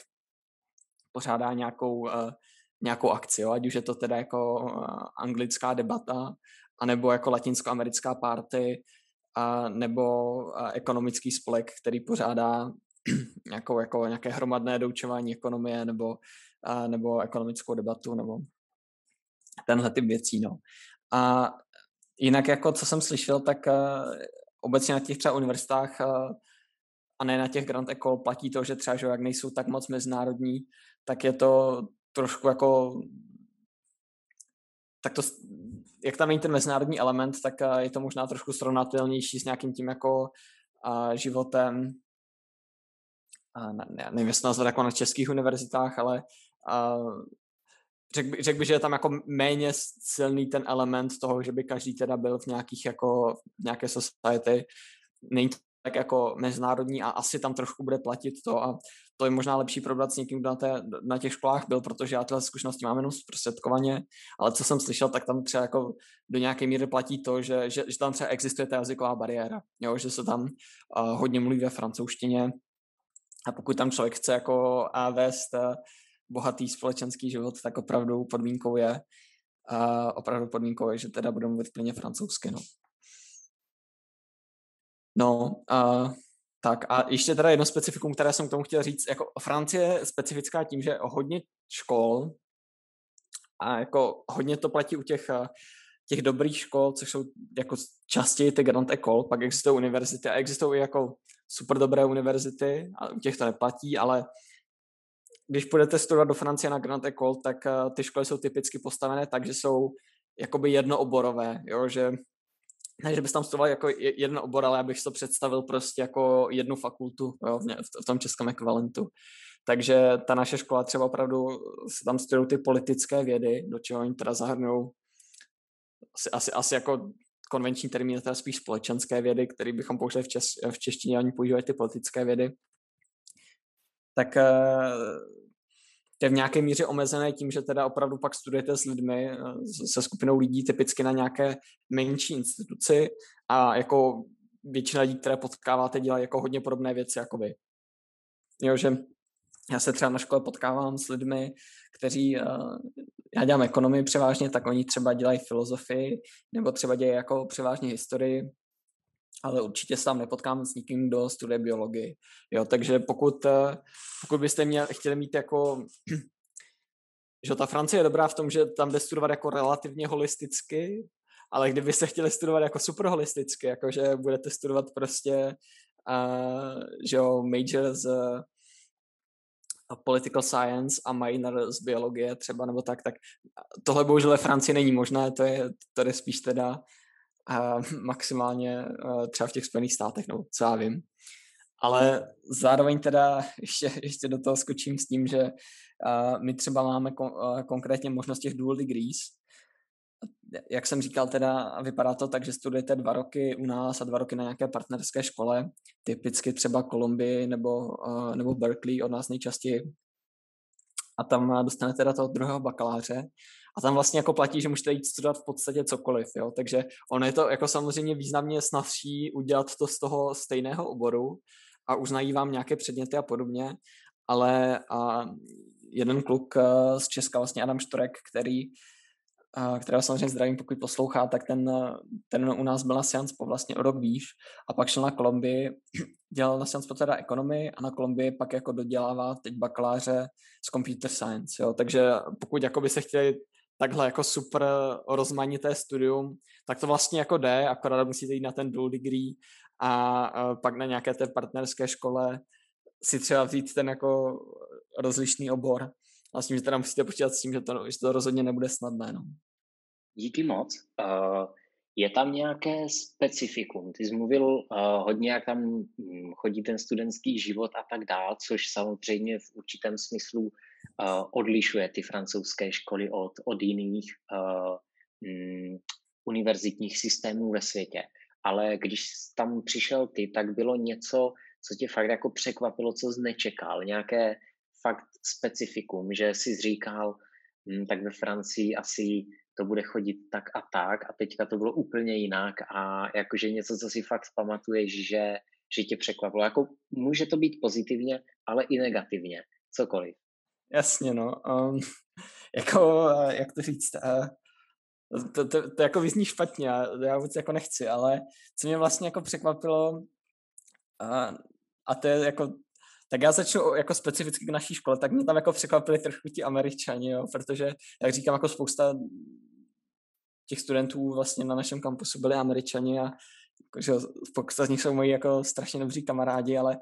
pořádá nějakou, a, nějakou akci, jo? ať už je to teda jako anglická debata, anebo jako latinskoamerická party, a nebo a ekonomický spolek, který pořádá nějakou, jako, nějaké hromadné doučování ekonomie nebo, a, nebo ekonomickou debatu nebo tenhle typ věcí. No. A jinak, jako co jsem slyšel, tak a, obecně na těch třeba univerzitách a, a ne na těch Grand Ecole platí to, že třeba, že jak nejsou tak moc mezinárodní, tak je to trošku jako tak to jak tam není ten mezinárodní element, tak eh, je to možná trošku srovnatelnější s nějakým tím jako uh, životem, uh, ne, nevím, jestli jako na českých univerzitách, ale uh, řekl by, řek by, že je tam jako méně silný ten element toho, že by každý teda byl v nějakých jako, v nějaké society. Není tak jako mezinárodní a asi tam trošku bude platit to a to je možná lepší probrat s někým, kdo na, té, na těch školách byl, protože já tyhle zkušenosti mám jenom zprostředkovaně, ale co jsem slyšel, tak tam třeba jako do nějaké míry platí to, že, že, že tam třeba existuje ta jazyková bariéra, jo, že se tam uh, hodně mluví ve francouzštině a pokud tam člověk chce jako uh, vést uh, bohatý společenský život, tak opravdu podmínkou je, uh, opravdu podmínkou je, že teda budou mluvit plně francouzsky, no. No, uh, tak a ještě teda jedno specifikum, které jsem k tomu chtěl říct, jako Francie je specifická tím, že hodně škol a jako hodně to platí u těch, těch dobrých škol, což jsou jako častěji ty Grand École, pak existují univerzity a existují i jako super dobré univerzity a u těch to neplatí, ale když půjdete studovat do Francie na Grand École, tak ty školy jsou typicky postavené tak, že jsou jakoby jednooborové, jo, že ne, že bys tam studoval jako jeden obor, ale abych to představil prostě jako jednu fakultu jo, v tom českém ekvivalentu. Takže ta naše škola třeba opravdu se tam studují ty politické vědy, do čeho oni teda zahrnou asi, asi, asi jako konvenční termín, teda spíš společenské vědy, který bychom použili v, čes, v češtině, oni používají ty politické vědy. Tak eh, je v nějaké míře omezené tím, že teda opravdu pak studujete s lidmi, eh, se skupinou lidí typicky na nějaké menší instituci a jako většina lidí, které potkáváte, dělají jako hodně podobné věci jako vy. Jo, že já se třeba na škole potkávám s lidmi, kteří, eh, já dělám ekonomii převážně, tak oni třeba dělají filozofii, nebo třeba dělají jako převážně historii, ale určitě se tam nepotkám s nikým, kdo studuje biologii. Jo, takže pokud, eh, pokud byste mě chtěli mít jako že ta Francie je dobrá v tom, že tam jde studovat jako relativně holisticky, ale kdybyste chtěli studovat jako super holisticky, jakože budete studovat prostě uh, že jo, major z uh, political science a minor z biologie třeba nebo tak, tak tohle bohužel ve Francii není možné, to je, je spíš teda a maximálně třeba v těch Spojených státech, nebo co já vím. Ale zároveň teda ještě, ještě do toho skočím s tím, že my třeba máme kon, konkrétně možnost těch dual degrees, jak jsem říkal, teda vypadá to tak, že studujete dva roky u nás a dva roky na nějaké partnerské škole, typicky třeba Kolumbii nebo, nebo Berkeley od nás nejčastěji. A tam dostanete teda toho druhého bakaláře a tam vlastně jako platí, že můžete jít studovat v podstatě cokoliv, jo, takže ono je to jako samozřejmě významně snazší udělat to z toho stejného oboru a uznají vám nějaké předměty a podobně, ale a jeden kluk eh, z Česka, vlastně Adam Štorek, který kterého samozřejmě zdravím, pokud poslouchá, tak ten, ten u nás byl na Science po vlastně o rok výš a pak šel na Kolumbii, dělal na Science po teda ekonomii a na Kolumbii pak jako dodělává teď bakaláře z computer science, jo. takže pokud jako by se chtěli takhle jako super rozmanité studium, tak to vlastně jako jde, akorát musíte jít na ten dual degree a, pak na nějaké té partnerské škole si třeba vzít ten jako rozlišný obor. A s tím, že teda musíte počítat s tím, že to, že to rozhodně nebude snadné. No. Díky moc. Uh, je tam nějaké specifikum? Ty jsi mluvil uh, hodně, jak tam hm, chodí ten studentský život a tak dál, což samozřejmě v určitém smyslu odlišuje ty francouzské školy od, od jiných uh, um, univerzitních systémů ve světě. Ale když tam přišel ty, tak bylo něco, co tě fakt jako překvapilo, co jsi nečekal, nějaké fakt specifikum, že jsi říkal, hm, tak ve Francii asi to bude chodit tak a tak a teďka to bylo úplně jinak a jakože něco, co si fakt pamatuješ, že, že tě překvapilo. Jako může to být pozitivně, ale i negativně, cokoliv. Jasně, no. Um, jako, jak to říct, uh, to, to, to, jako vyzní špatně, já vůbec jako nechci, ale co mě vlastně jako překvapilo, uh, a to je jako tak já začnu jako specificky k naší škole, tak mě tam jako překvapili trochu ti američani, jo, protože, jak říkám, jako spousta těch studentů vlastně na našem kampusu byli američani a jako, že spousta z nich jsou moji jako strašně dobří kamarádi, ale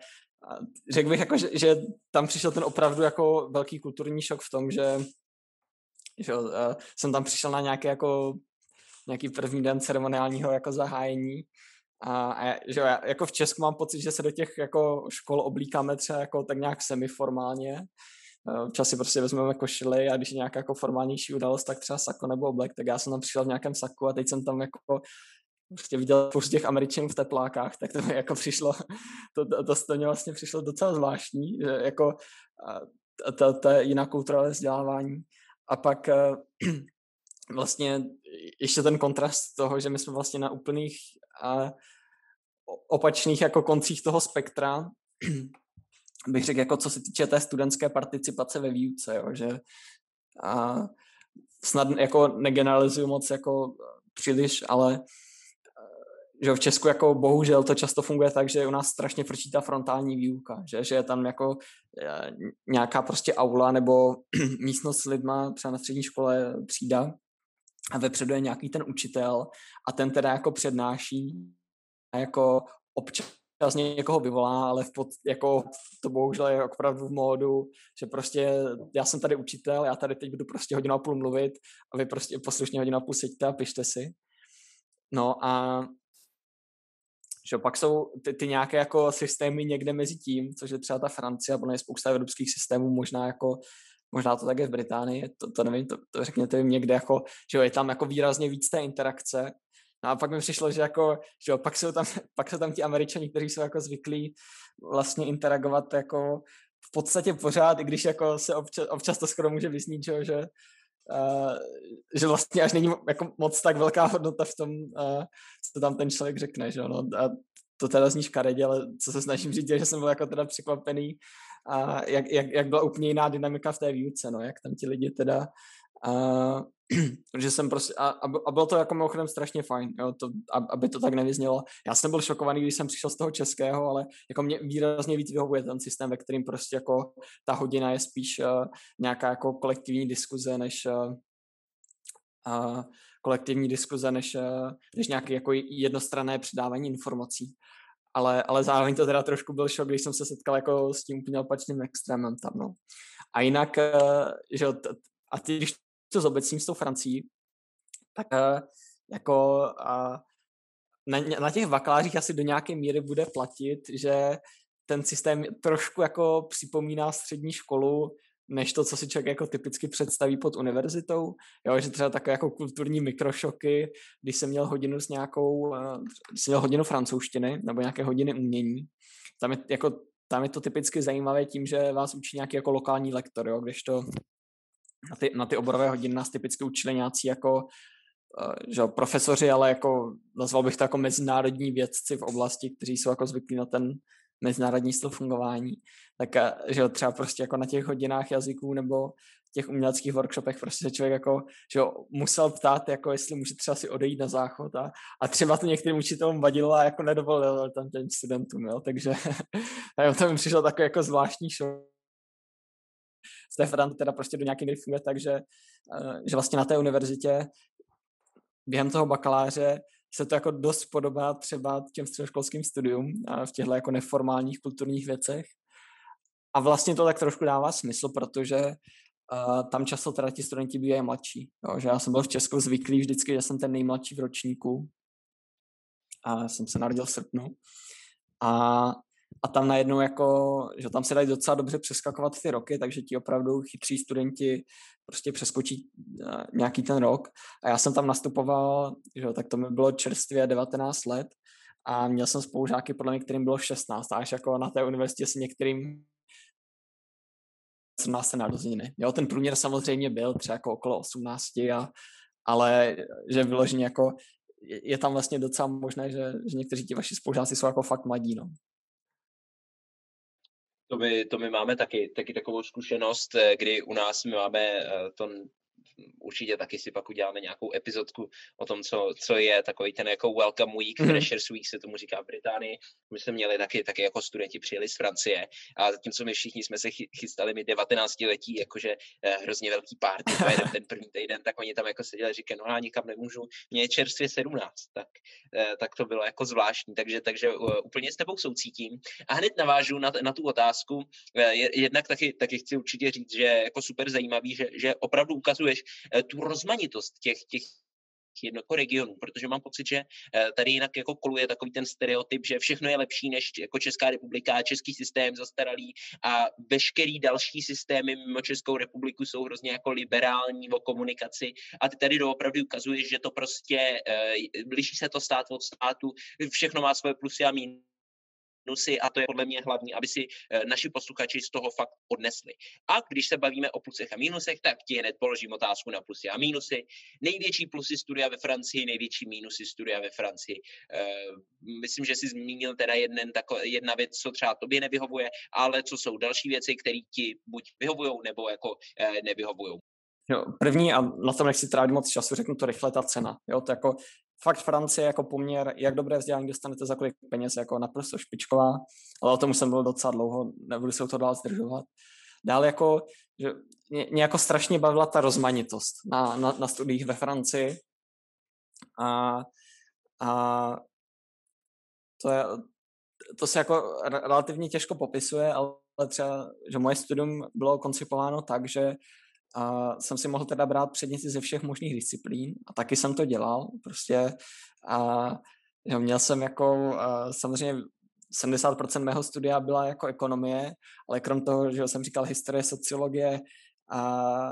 řekl bych jako, že, že tam přišel ten opravdu jako velký kulturní šok v tom, že, že jsem tam přišel na nějaké jako nějaký první den ceremoniálního jako zahájení a, a že já, jako v Česku mám pocit, že se do těch jako škol oblíkáme třeba jako tak nějak semiformálně. Občas si prostě vezmeme košily a když je nějaká jako formálnější událost, tak třeba sako nebo oblek, tak já jsem tam přišel v nějakém saku a teď jsem tam jako prostě viděl spoustu těch američanů v teplákách, tak to mi jako přišlo, to, to, to, to mě vlastně přišlo docela zvláštní, že jako to, to je jiná kultura vzdělávání. A pak eh, vlastně ještě ten kontrast toho, že my jsme vlastně na úplných a opačných jako koncích toho spektra, bych řekl, jako co se týče té studentské participace ve výuce, jo, že a snad jako negeneralizuju moc jako příliš, ale že v Česku jako bohužel to často funguje tak, že u nás strašně frčí ta frontální výuka, že, že je tam jako eh, nějaká prostě aula nebo místnost s lidma, třeba na střední škole třída a vepředu je nějaký ten učitel a ten teda jako přednáší a jako občas někoho vyvolá, ale v pod, jako to bohužel je opravdu v módu, že prostě já jsem tady učitel, já tady teď budu prostě hodinu a půl mluvit a vy prostě poslušně hodinu a půl seďte a pište si. No a že pak jsou ty, ty nějaké jako systémy někde mezi tím, což je třeba ta Francie, nebo je spousta evropských systémů, možná jako možná to tak je v Británii, to, to nevím, to, to řekněte jim někde jako, že jo, je tam jako výrazně víc té interakce. No a pak mi přišlo, že jako, že jo, pak jsou tam, pak jsou tam ti američani, kteří jsou jako zvyklí vlastně interagovat jako v podstatě pořád, i když jako se občas, občas to skoro může vysnít, že, že Uh, že vlastně až není jako moc tak velká hodnota v tom, uh, co tam ten člověk řekne, že no. A to teda zní škaredě, ale co se snažím říct, je, že jsem byl jako teda překvapený, a jak, jak, jak byla úplně jiná dynamika v té výuce, no, jak tam ti lidi teda uh, že jsem prostě, a, a bylo to jako mimochodem strašně fajn, jo, to, aby to tak nevyznělo. Já jsem byl šokovaný, když jsem přišel z toho českého, ale jako mě výrazně víc vyhovuje ten systém, ve kterým prostě jako ta hodina je spíš uh, nějaká jako kolektivní diskuze, než uh, uh, kolektivní diskuze, než, uh, než nějaké jako jednostranné předávání informací. Ale, ale zároveň to teda trošku byl šok, když jsem se setkal jako s tím úplně opačným extrémem tam, no. A jinak, uh, že a ty, když to zobecním s tou Francií, tak uh, jako uh, na, na těch bakalářích asi do nějaké míry bude platit, že ten systém trošku jako připomíná střední školu, než to, co si člověk jako typicky představí pod univerzitou. Jo, že třeba takové jako kulturní mikrošoky, když jsem měl hodinu s nějakou, když jsem měl hodinu francouzštiny nebo nějaké hodiny umění, tam je, jako, tam je to typicky zajímavé tím, že vás učí nějaký jako lokální lektor, jo, když to na ty, na ty oborové hodiny nás typicky učili nějací jako eh, že profesoři, ale jako nazval bych to jako mezinárodní vědci v oblasti, kteří jsou jako zvyklí na ten mezinárodní styl fungování, tak eh, že třeba prostě jako na těch hodinách jazyků nebo těch uměleckých workshopech prostě se člověk jako, že musel ptát, jako jestli může třeba si odejít na záchod a, a třeba to některým učitelům vadilo a jako nedovolil tam těm studentům, jo, takže to mi přišlo takový jako zvláštní show Ferrand teda prostě do nějaké míry funguje tak, že, eh, že vlastně na té univerzitě během toho bakaláře se to jako dost podobá třeba těm středoškolským studium v těchto jako neformálních kulturních věcech. A vlastně to tak trošku dává smysl, protože uh, tam často teda ti studenti bývají mladší. Jo? Že já jsem byl v Česku zvyklý vždycky, že jsem ten nejmladší v ročníku. A jsem se narodil v srpnu. A a tam najednou jako, že tam se dají docela dobře přeskakovat ty roky, takže ti opravdu chytří studenti prostě přeskočí eh, nějaký ten rok. A já jsem tam nastupoval, že tak to mi bylo čerstvě 19 let a měl jsem spolužáky, podle mě, kterým bylo 16, a až jako na té univerzitě si některým 17 narozeniny. Jo, ten průměr samozřejmě byl třeba jako okolo 18, a, ale že vyloženě jako je tam vlastně docela možné, že, že někteří ti vaši spolužáci jsou jako fakt mladí, no. To my, to my máme taky, taky takovou zkušenost, eh, kdy u nás my máme eh, to určitě taky si pak uděláme nějakou epizodku o tom, co, co je takový ten jako welcome week, mm. freshers week se tomu říká v Británii. My jsme měli taky, taky jako studenti přijeli z Francie a zatímco my všichni jsme se chystali mi 19 letí, jakože eh, hrozně velký party, pojedem ten první týden, tak oni tam jako seděli, říkají, no já nikam nemůžu, mě je čerstvě 17, tak, eh, tak to bylo jako zvláštní, takže, takže uh, úplně s tebou soucítím. A hned navážu na, na tu otázku, eh, jednak taky, taky chci určitě říct, že jako super zajímavý, že, že opravdu ukazuješ Eh, tu rozmanitost těch, těch jako regionů, protože mám pocit, že eh, tady jinak jako koluje takový ten stereotyp, že všechno je lepší než jako Česká republika, český systém zastaralý a veškerý další systémy mimo Českou republiku jsou hrozně jako liberální o komunikaci. A ty tady doopravdy ukazuješ, že to prostě uh, liší se to stát od státu, všechno má svoje plusy a mínusy minusy a to je podle mě hlavní, aby si eh, naši posluchači z toho fakt odnesli. A když se bavíme o plusech a mínusech, tak ti hned položím otázku na plusy a mínusy. Největší plusy studia ve Francii, největší mínusy studia ve Francii. Eh, myslím, že jsi zmínil teda jeden, tako, jedna věc, co třeba tobě nevyhovuje, ale co jsou další věci, které ti buď vyhovují nebo jako eh, nevyhovují. Jo, první, a na tom nechci trávit moc času, řeknu to rychle, ta cena. Jo, to jako fakt Francie jako poměr, jak dobré vzdělání dostanete za kolik peněz, jako naprosto špičková, ale o tom už jsem byl docela dlouho, nebudu se to dál zdržovat. Dále jako, že mě, mě jako strašně bavila ta rozmanitost na, na, na studiích ve Francii a, a to, je, to se jako relativně těžko popisuje, ale třeba, že moje studium bylo koncipováno tak, že a jsem si mohl teda brát předměty ze všech možných disciplín a taky jsem to dělal prostě. A jo, měl jsem jako a samozřejmě 70% mého studia byla jako ekonomie, ale krom toho, že jsem říkal historie, sociologie a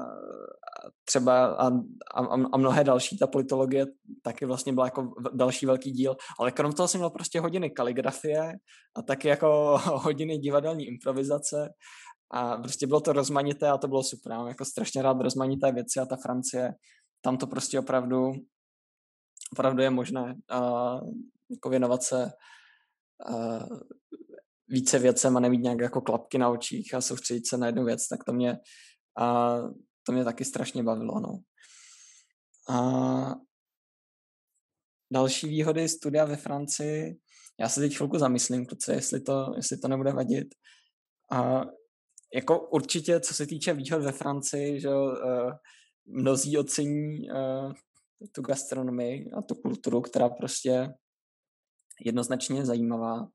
třeba a, a, a mnohé další, ta politologie taky vlastně byla jako další velký díl, ale krom toho jsem měl prostě hodiny kaligrafie a taky jako hodiny divadelní improvizace a prostě bylo to rozmanité a to bylo super. Mám jako strašně rád rozmanité věci a ta Francie, tam to prostě opravdu, opravdu je možné uh, jako věnovat se uh, více věcem a nemít nějak jako klapky na očích a soustředit se na jednu věc, tak to mě, uh, to mě taky strašně bavilo. No. Uh, další výhody studia ve Francii, já se teď chvilku zamyslím, kluci, jestli to, jestli to nebude vadit. Uh, jako určitě, co se týče výhod ve Francii, že uh, mnozí ocení uh, tu gastronomii a tu kulturu, která prostě jednoznačně zajímavá.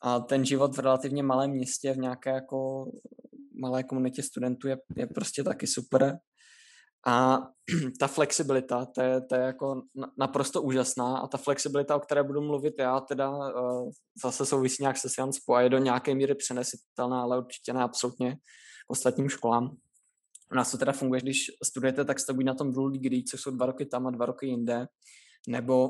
A ten život v relativně malém městě, v nějaké jako malé komunitě studentů je, je prostě taky super. A ta flexibilita, to je, to je jako naprosto úžasná a ta flexibilita, o které budu mluvit já, teda uh, zase souvisí nějak se Science a je do nějaké míry přenesitelná, ale určitě ne absolutně k ostatním školám. U nás to teda funguje, když studujete, tak jste buď na tom dual degree, což jsou dva roky tam a dva roky jinde, nebo,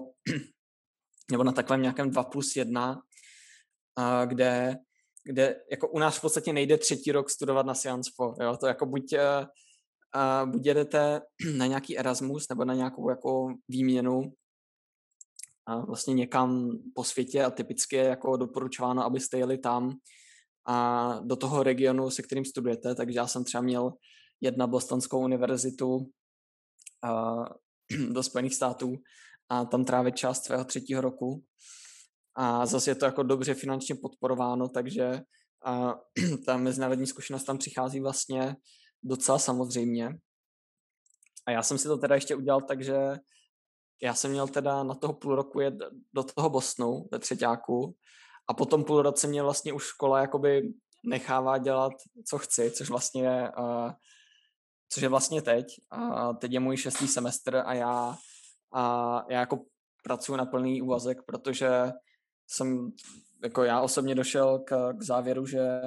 nebo na takovém nějakém 2 plus 1, uh, kde, kde jako u nás v podstatě nejde třetí rok studovat na Science Po. Jo? To jako buď uh, buď jedete na nějaký Erasmus nebo na nějakou jako výměnu a vlastně někam po světě a typicky je jako doporučováno, abyste jeli tam a do toho regionu, se kterým studujete, takže já jsem třeba měl jedna Bostonskou univerzitu a, do Spojených států a tam trávit část svého třetího roku. A zase je to jako dobře finančně podporováno, takže a, ta mezinárodní zkušenost tam přichází vlastně docela samozřejmě. A já jsem si to teda ještě udělal tak, že já jsem měl teda na toho půl roku jet do toho Bosnu ve třetíku a potom půl roce mě vlastně už škola jakoby nechává dělat, co chci, což vlastně je, uh, což je vlastně teď. A teď je můj šestý semestr a já, a já jako pracuji na plný úvazek, protože jsem, jako já osobně došel k, k závěru, že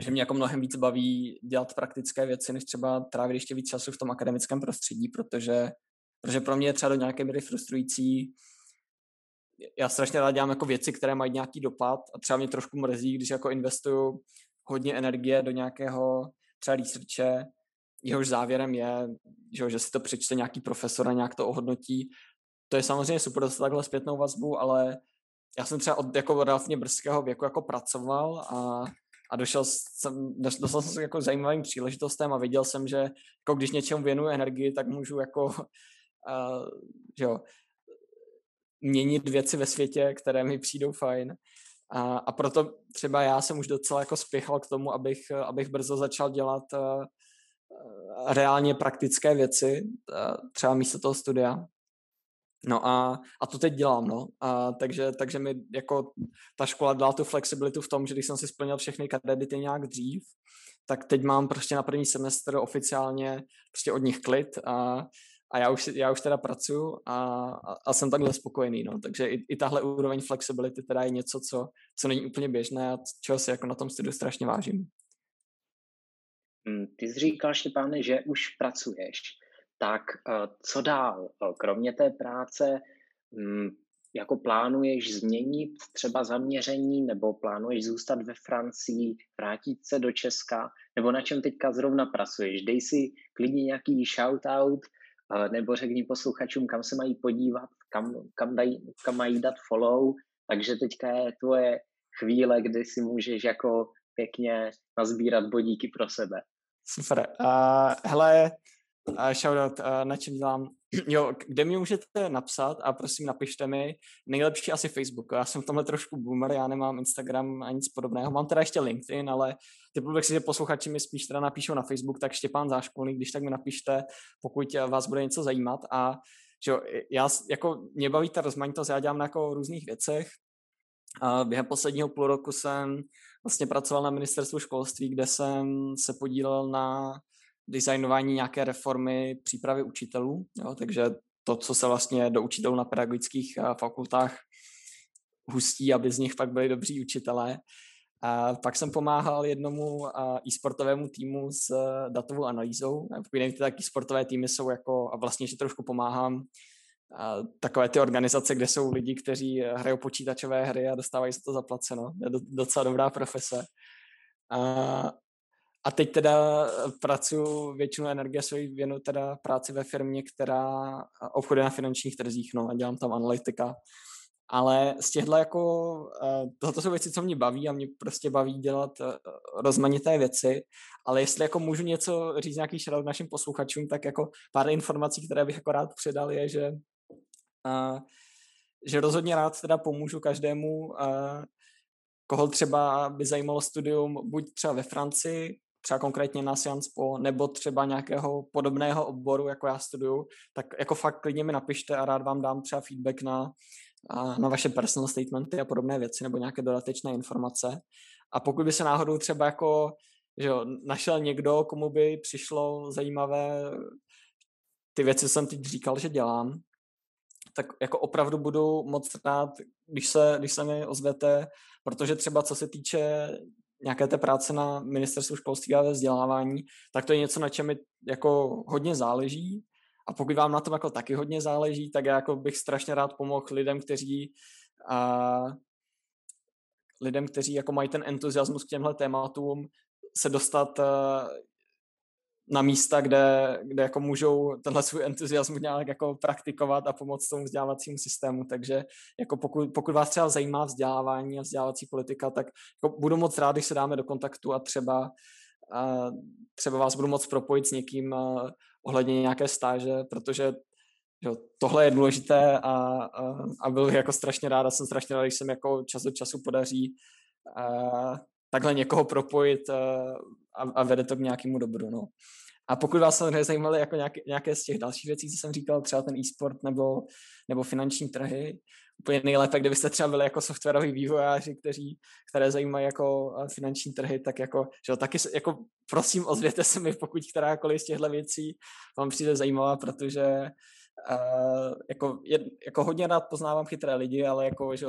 že mě jako mnohem víc baví dělat praktické věci, než třeba trávit ještě víc času v tom akademickém prostředí, protože, protože pro mě je třeba do nějaké míry frustrující. Já strašně rád dělám jako věci, které mají nějaký dopad a třeba mě trošku mrzí, když jako investuju hodně energie do nějakého třeba researche, jehož závěrem je, že, že si to přečte nějaký profesor a nějak to ohodnotí. To je samozřejmě super dostat takhle zpětnou vazbu, ale já jsem třeba od jako relativně brzkého věku jako pracoval a a došel jsem, dostal jsem se jako zajímavým příležitostem a viděl jsem, že jako když něčemu věnuju energii, tak můžu jako uh, že jo, měnit věci ve světě, které mi přijdou fajn. A, a proto třeba já jsem už docela jako spěchal k tomu, abych, abych brzo začal dělat uh, reálně praktické věci, uh, třeba místo toho studia. No a, a to teď dělám, no. A takže, takže mi jako ta škola dala tu flexibilitu v tom, že když jsem si splnil všechny kredity nějak dřív, tak teď mám prostě na první semestr oficiálně prostě od nich klid a, a já už, já už teda pracuji a, a, a jsem takhle spokojený, no. takže i, i tahle úroveň flexibility teda je něco, co, co není úplně běžné a čeho si jako na tom studiu strašně vážím. Hmm, ty jsi říkal, Štěpáne, že už pracuješ. Tak eh, co dál? Eh, kromě té práce, hmm, jako plánuješ změnit třeba zaměření, nebo plánuješ zůstat ve Francii, vrátit se do Česka, nebo na čem teďka zrovna pracuješ? Dej si klidně nějaký shoutout, eh, nebo řekni posluchačům, kam se mají podívat, kam, kam, dají, kam mají dát follow, takže teďka je tvoje chvíle, kdy si můžeš jako pěkně nazbírat bodíky pro sebe. Super. Uh, hele, uh, shoutout, uh, na čem dělám. Jo, kde mi můžete napsat a prosím napište mi, nejlepší asi Facebook. Já jsem v tomhle trošku boomer, já nemám Instagram a nic podobného. Mám teda ještě LinkedIn, ale typu bych si, že posluchači mi spíš teda napíšou na Facebook, tak Štěpán Záškolný, když tak mi napište, pokud vás bude něco zajímat. A že jo, já, jako mě baví ta rozmanitost, já dělám na jako různých věcech. A během posledního půl roku jsem vlastně pracoval na ministerstvu školství, kde jsem se podílel na designování nějaké reformy přípravy učitelů, jo, takže to, co se vlastně do učitelů na pedagogických fakultách hustí, aby z nich pak byli dobří učitelé. A pak jsem pomáhal jednomu e-sportovému týmu s datovou analýzou. Nevíte, tak e-sportové týmy jsou jako, a vlastně, že trošku pomáhám, takové ty organizace, kde jsou lidi, kteří hrajou počítačové hry a dostávají za to zaplaceno. Je docela dobrá profese. A, a teď teda pracuji většinu energie svoji věnu teda práci ve firmě, která obchoduje na finančních trzích, no a dělám tam analytika. Ale z těchto jako, tohle jsou věci, co mě baví a mě prostě baví dělat rozmanité věci, ale jestli jako můžu něco říct nějaký shoutout našim posluchačům, tak jako pár informací, které bych jako rád předal je, že že rozhodně rád teda pomůžu každému, koho třeba by zajímalo studium buď třeba ve Francii, třeba konkrétně na Sciences Po, nebo třeba nějakého podobného oboru, jako já studuju, tak jako fakt klidně mi napište a rád vám dám třeba feedback na, na vaše personal statementy a podobné věci, nebo nějaké dodatečné informace. A pokud by se náhodou třeba jako že jo, našel někdo, komu by přišlo zajímavé ty věci, co jsem teď říkal, že dělám, tak jako opravdu budu moc rád, když se, když se mi ozvete, protože třeba co se týče nějaké té práce na ministerstvu školství a vzdělávání, tak to je něco, na čem mi jako hodně záleží. A pokud vám na tom jako taky hodně záleží, tak já jako bych strašně rád pomohl lidem, kteří a, lidem, kteří jako mají ten entuziasmus k těmhle tématům, se dostat na místa, kde, kde jako můžou tenhle svůj entuziasmus nějak jako praktikovat a pomoct tomu vzdělávacímu systému. Takže jako pokud, pokud vás třeba zajímá vzdělávání a vzdělávací politika, tak jako budu moc rád, když se dáme do kontaktu a třeba, a třeba vás budu moc propojit s někým ohledně nějaké stáže, protože jo, tohle je důležité a, a, a byl jako strašně rád a jsem strašně rád, když se mi jako čas od času podaří a, takhle někoho propojit a, a vede to k nějakému dobru. No. A pokud vás samozřejmě zajímaly jako nějaké, nějaké z těch dalších věcí, co jsem říkal, třeba ten e-sport nebo, nebo finanční trhy, úplně nejlépe, kdybyste třeba byli jako softwaroví vývojáři, kteří, které zajímají jako finanční trhy, tak jako, že taky jako prosím ozvěte se mi, pokud kterákoliv z těchto věcí vám přijde zajímavá, protože uh, jako, je, jako hodně rád poznávám chytré lidi, ale jako, že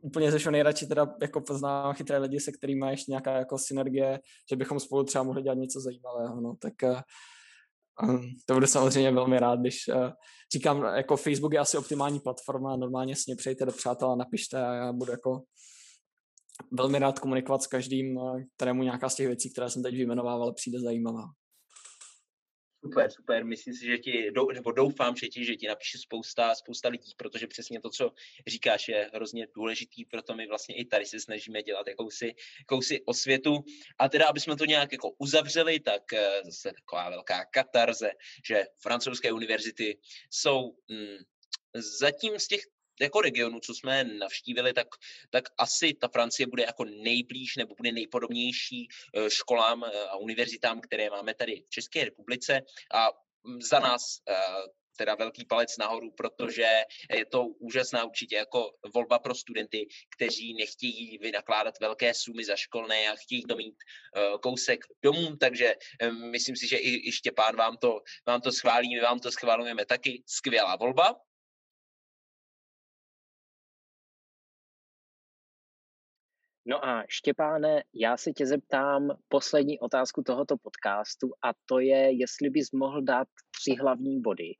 úplně ze všeho nejradši teda jako poznávám chytré lidi, se kterými má ještě nějaká jako synergie, že bychom spolu třeba mohli dělat něco zajímavého, no, tak um, to budu samozřejmě velmi rád, když uh, říkám, jako Facebook je asi optimální platforma, normálně s ně přejte do přátel napište a já budu jako velmi rád komunikovat s každým, kterému nějaká z těch věcí, které jsem teď vyjmenovával, přijde zajímavá. Super, super. Myslím si, že ti, nebo doufám, že ti, že ti napíše spousta, spousta lidí, protože přesně to, co říkáš, je hrozně důležitý, proto my vlastně i tady se snažíme dělat jakousi, jakousi osvětu. A teda, aby jsme to nějak jako uzavřeli, tak eh, zase taková velká katarze, že francouzské univerzity jsou mm, zatím z těch jako regionu, co jsme navštívili, tak, tak asi ta Francie bude jako nejblíž nebo bude nejpodobnější eh, školám eh, a univerzitám, které máme tady v České republice. A mm, za nás eh, teda velký palec nahoru, protože je to úžasná určitě jako volba pro studenty, kteří nechtějí vynakládat velké sumy za školné a chtějí to mít uh, kousek domů, takže um, myslím si, že i, i Štěpán vám to, vám to schválí, my vám to schválujeme taky. Skvělá volba. No a Štěpáne, já se tě zeptám poslední otázku tohoto podcastu a to je, jestli bys mohl dát tři hlavní body,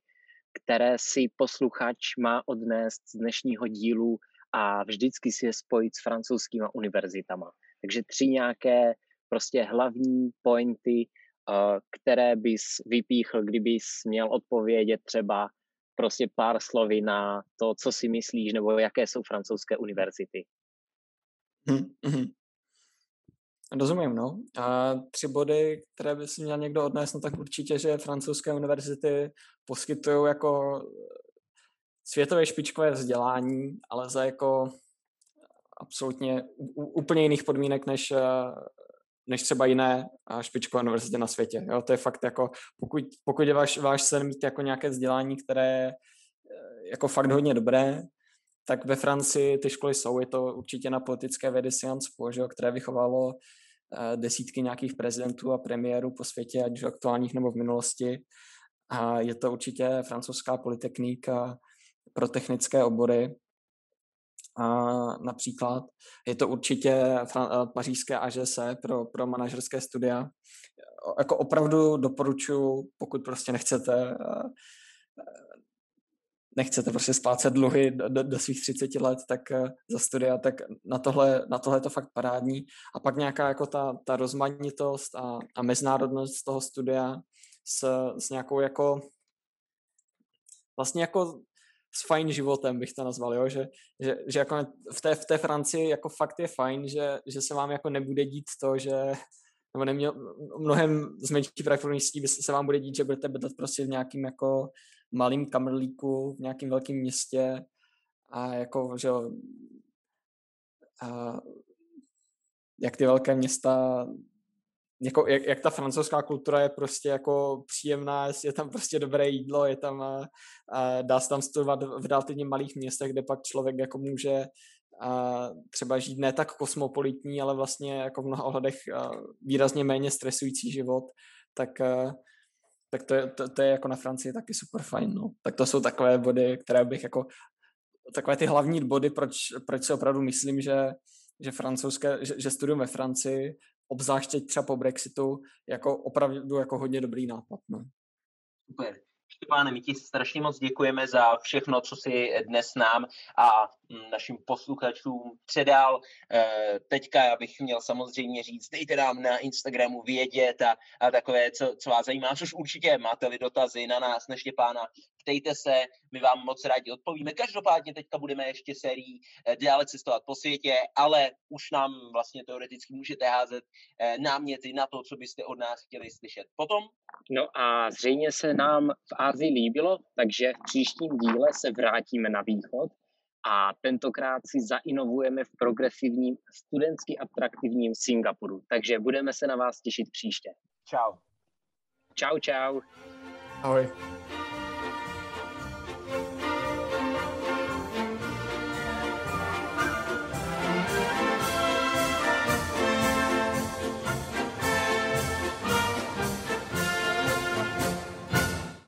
které si posluchač má odnést z dnešního dílu a vždycky si je spojit s francouzskýma univerzitama. Takže tři nějaké prostě hlavní pointy, eh, které bys vypíchl, kdybys měl odpovědět třeba prostě pár slovy na to, co si myslíš, nebo jaké jsou francouzské univerzity. Mm-hmm. Rozumím, no. A tři body, které by si měl někdo odnést, no tak určitě, že francouzské univerzity poskytují jako světové špičkové vzdělání, ale za jako absolutně úplně jiných podmínek než, než třeba jiné špičkové univerzity na světě. Jo, to je fakt jako, pokud, pokud je váš, váš sen mít jako nějaké vzdělání, které je jako fakt hodně dobré, tak ve Francii ty školy jsou. Je to určitě na politické vědy Sciences Po, že, které vychovalo uh, desítky nějakých prezidentů a premiérů po světě, ať už aktuálních nebo v minulosti. A je to určitě francouzská polytechnika pro technické obory. A například je to určitě eh, pařížské AGS pro, pro manažerské studia. Jako opravdu doporučuji, pokud prostě nechcete uh, nechcete prostě splácet dluhy do, do, do svých 30 let, tak uh, za studia, tak na tohle, na tohle je to fakt parádní. A pak nějaká jako ta, ta rozmanitost a, a mezinárodnost toho studia s, s nějakou jako vlastně jako s fajn životem bych to nazval, jo? Že, že, že jako v té, v té Francii jako fakt je fajn, že, že se vám jako nebude dít to, že nebo neměl, mnohem z menší pravděpodobností se vám bude dít, že budete bydlet prostě v nějakým jako malým kamrlíku v nějakém velkém městě a jako, že a jak ty velké města jako, jak, jak ta francouzská kultura je prostě jako příjemná, je tam prostě dobré jídlo, je tam a, a dá se tam studovat v relativně malých městech, kde pak člověk jako může a třeba žít ne tak kosmopolitní, ale vlastně jako v mnoha ohledech výrazně méně stresující život, tak tak to je, to, to je jako na Francii taky super fajn, no. Tak to jsou takové body, které bych jako, takové ty hlavní body, proč, proč si opravdu myslím, že, že francouzské, že, že studium ve Francii, obzvlášť teď třeba po Brexitu, jako opravdu jako hodně dobrý nápad, no. Super. Štěpáne, my ti strašně moc děkujeme za všechno, co si dnes nám a našim posluchačům předal. Eh, teďka já bych měl samozřejmě říct, dejte nám na Instagramu vědět a, a takové, co, co vás zajímá, což určitě máte-li dotazy na nás, na Štěpána, ptejte se, my vám moc rádi odpovíme. Každopádně teďka budeme ještě sérií eh, dále cestovat po světě, ale už nám vlastně teoreticky můžete házet eh, náměty na to, co byste od nás chtěli slyšet. Potom? No a zřejmě se nám v Ázii líbilo, takže v příštím díle se vrátíme na východ a tentokrát si zainovujeme v progresivním, studentsky atraktivním Singapuru. Takže budeme se na vás těšit příště. Čau. Čau, čau. Ahoj.